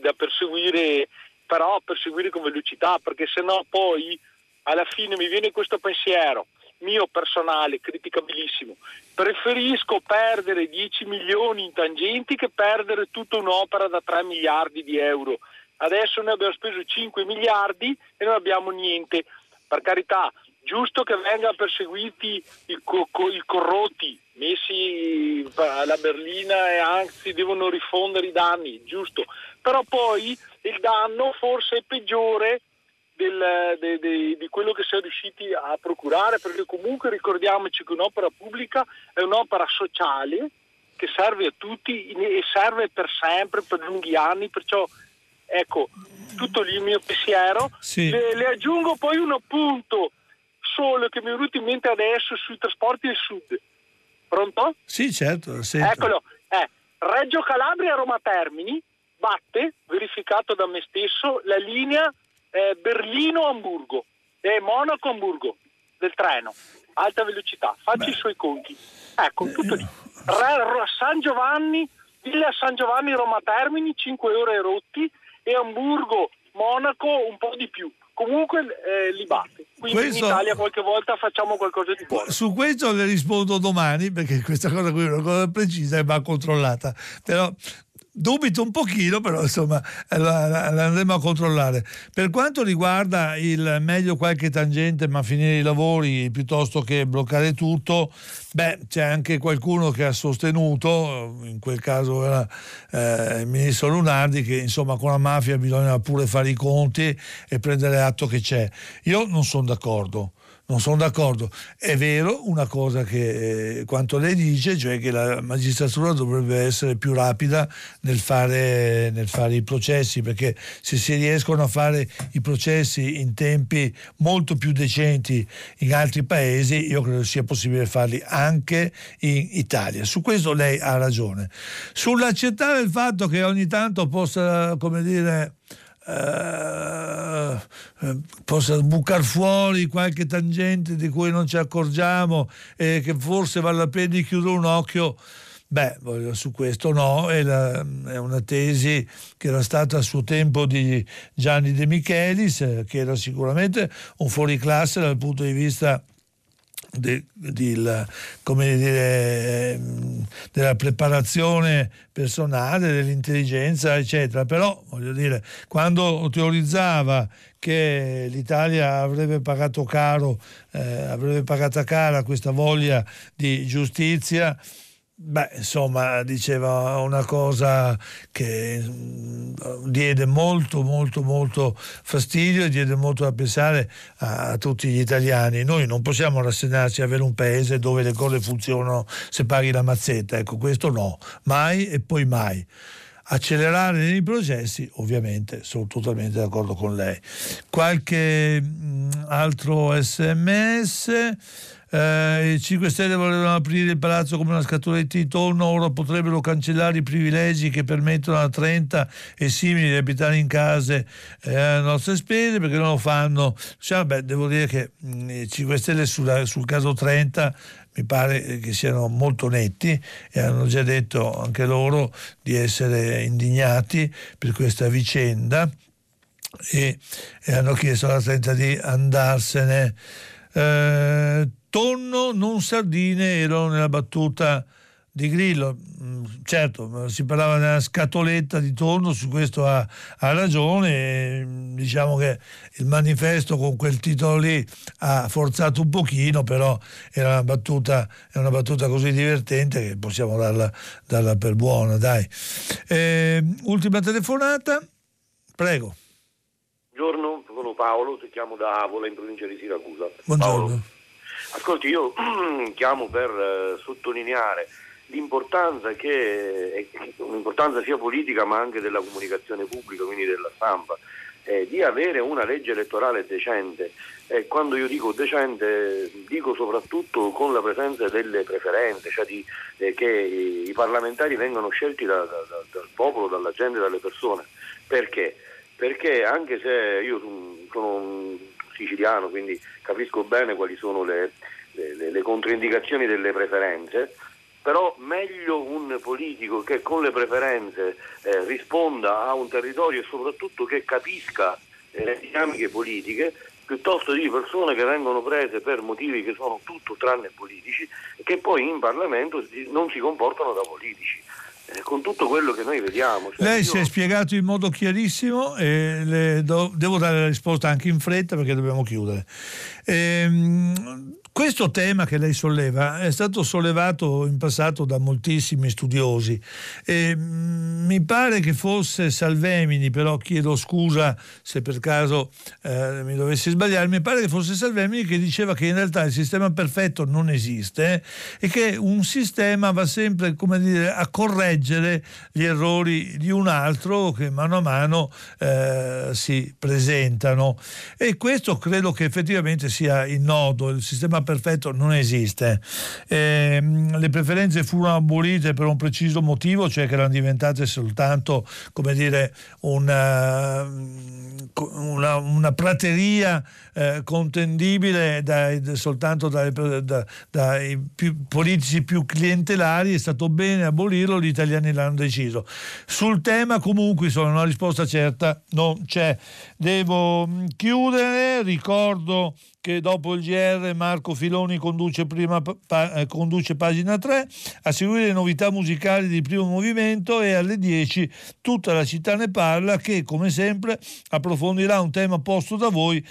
da perseguire, però perseguire con velocità, perché sennò poi alla fine mi viene questo pensiero mio personale, criticabilissimo, preferisco perdere 10 milioni in tangenti che perdere tutta un'opera da 3 miliardi di euro. Adesso noi abbiamo speso 5 miliardi e non abbiamo niente. Per carità, giusto che vengano perseguiti i, co- i corrotti, messi alla berlina e anzi devono rifondere i danni, giusto. Però poi il danno forse è peggiore del, de, de, di quello che si è riusciti a procurare, perché comunque ricordiamoci che un'opera pubblica è un'opera sociale che serve a tutti e serve per sempre, per lunghi anni, perciò ecco, tutto il mio pensiero. Sì. Le, le, aggiungo poi un appunto solo che mi è venuto in mente adesso sui trasporti del sud. Pronto? Sì, certo. Eccolo. Eh, Reggio Calabria Roma Termini batte, verificato da me stesso, la linea eh, Berlino-Hamburgo e Monaco-Hamburgo del treno, alta velocità. Facci Beh. i suoi conti. Ecco, tutto lì. Re, San Giovanni, Villa San Giovanni Roma Termini, 5 ore rotti e Hamburgo, Monaco un po' di più. Comunque eh, li batte. Quindi questo, in Italia qualche volta facciamo qualcosa di buono. Su questo le rispondo domani perché questa cosa qui è una cosa precisa e va controllata. Però dubito un pochino, però insomma la, la, la, andremo a controllare. Per quanto riguarda il meglio qualche tangente ma finire i lavori piuttosto che bloccare tutto, beh c'è anche qualcuno che ha sostenuto, in quel caso era eh, il ministro Lunardi, che insomma con la mafia bisogna pure fare i conti e prendere atto che c'è. Io non sono d'accordo non sono d'accordo. È vero una cosa che eh, quanto lei dice, cioè che la magistratura dovrebbe essere più rapida nel fare, nel fare, i processi, perché se si riescono a fare i processi in tempi molto più decenti in altri paesi, io credo sia possibile farli anche in Italia. Su questo lei ha ragione. Sull'accettare il fatto che ogni tanto possa, come dire, eh, possa bucare fuori qualche tangente di cui non ci accorgiamo e che forse vale la pena di chiudere un occhio. Beh, su questo no, è, la, è, una tesi che era stata a suo tempo di Gianni De Michelis, che era sicuramente un fuoriclasse dal punto di vista de, de, la, dire, ehm, della preparazione personale, dell'intelligenza, eccetera. Però, voglio dire, quando teorizzava che l'Italia avrebbe pagato caro, eh, avrebbe pagata cara questa voglia di giustizia, Beh, insomma, diceva una cosa che mm, diede molto, molto, molto fastidio e diede molto da pensare a, a, tutti gli italiani. Noi non possiamo rassegnarci a avere un paese dove le cose funzionano se paghi la mazzetta. Ecco, questo no, mai e poi mai. Accelerare nei processi, ovviamente, sono totalmente d'accordo con lei. Qualche mh, mm, altro sms. Eh, I 5 Stelle volevano aprire il palazzo come una scatoletta di tonno, ora potrebbero cancellare i privilegi che permettono a 30 e simili di abitare in case eh, a nostre spese perché non lo fanno. Cioè, beh, devo dire che mh, i 5 Stelle sulla, sul caso 30 mi pare che siano molto netti e hanno già detto anche loro di essere indignati per questa vicenda e, e hanno chiesto alla 30 di andarsene. Eh, tonno, non sardine, ero nella battuta di Grillo. Mm, certo, si parlava della scatoletta di tonno, su questo ha, ha, ragione. Diciamo che il manifesto con quel titolo lì ha forzato un pochino, però era una battuta, è una battuta così divertente che possiamo darla, darla per buona. Dai. Eh, ultima telefonata, prego. Buongiorno, sono Paolo, ti chiamo da Avola in provincia di Siracusa. Buongiorno. Paolo. Ascolti, io [clears throat] chiamo per eh, sottolineare l'importanza che un'importanza sia politica ma anche della comunicazione pubblica, quindi della stampa, eh, di avere una legge elettorale decente. E quando io dico decente dico soprattutto con la presenza delle preferenze, cioè di, eh, che i parlamentari vengano scelti da, da, da, dal popolo, dalla gente, dalle persone. Perché? Perché anche se io sono un siciliano, quindi capisco bene quali sono le, le, le controindicazioni delle preferenze, però meglio un politico che con le preferenze eh, risponda a un territorio e soprattutto che capisca eh, le dinamiche politiche piuttosto di persone che vengono prese per motivi che sono tutto tranne politici e che poi in Parlamento non si comportano da politici. Eh, con tutto quello che noi vediamo. Cioè Lei io... si è spiegato in modo chiarissimo e do, devo dare la risposta anche in fretta perché dobbiamo chiudere. Ehm, questo tema che lei solleva è stato sollevato in passato da moltissimi studiosi. E mm, mi pare che fosse Salvemini, però chiedo scusa se per caso eh, mi dovessi sbagliare, mi pare che fosse Salvemini che diceva che in realtà il sistema perfetto non esiste e che un sistema va sempre dire, a correggere gli errori di un altro che mano a mano eh, si presentano. E questo credo che effettivamente sia il nodo, il sistema perfetto non esiste. Eh, le preferenze furono abolite per un preciso motivo, cioè che erano diventate soltanto, dire, una, una, una prateria eh, contendibile dai, soltanto dai, da, dai più, politici più clientelari, è stato bene abolirlo, gli italiani l'hanno deciso. Sul tema comunque insomma, una risposta certa non c'è. Devo chiudere, ricordo che dopo il GR Marco Filoni conduce, prima, pa, eh, conduce pagina 3, a seguire le novità musicali di primo movimento e alle 10 tutta la città ne parla che come sempre approfondirà un tema posto da voi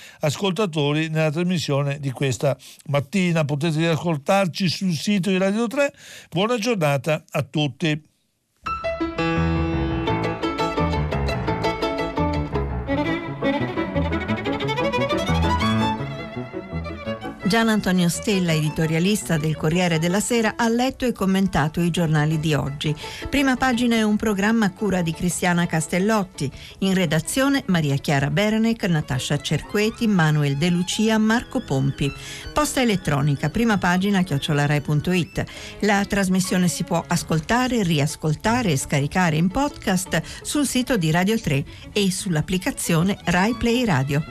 ascoltatori nella trasmissione di questa mattina. Potete riascoltarci sul sito di Radio 3. Buona giornata a tutti. Gian Antonio Stella, editorialista del Corriere della Sera, ha letto e commentato i giornali di oggi. Prima pagina è un programma a cura di Cristiana Castellotti. In redazione Maria Chiara Berenec, Natascia Cerqueti, Manuel De Lucia, Marco Pompi. Posta elettronica, prima pagina chiocciolarai.it. La trasmissione si può ascoltare, riascoltare e scaricare in podcast sul sito di Radio 3 e sull'applicazione Rai Play Radio.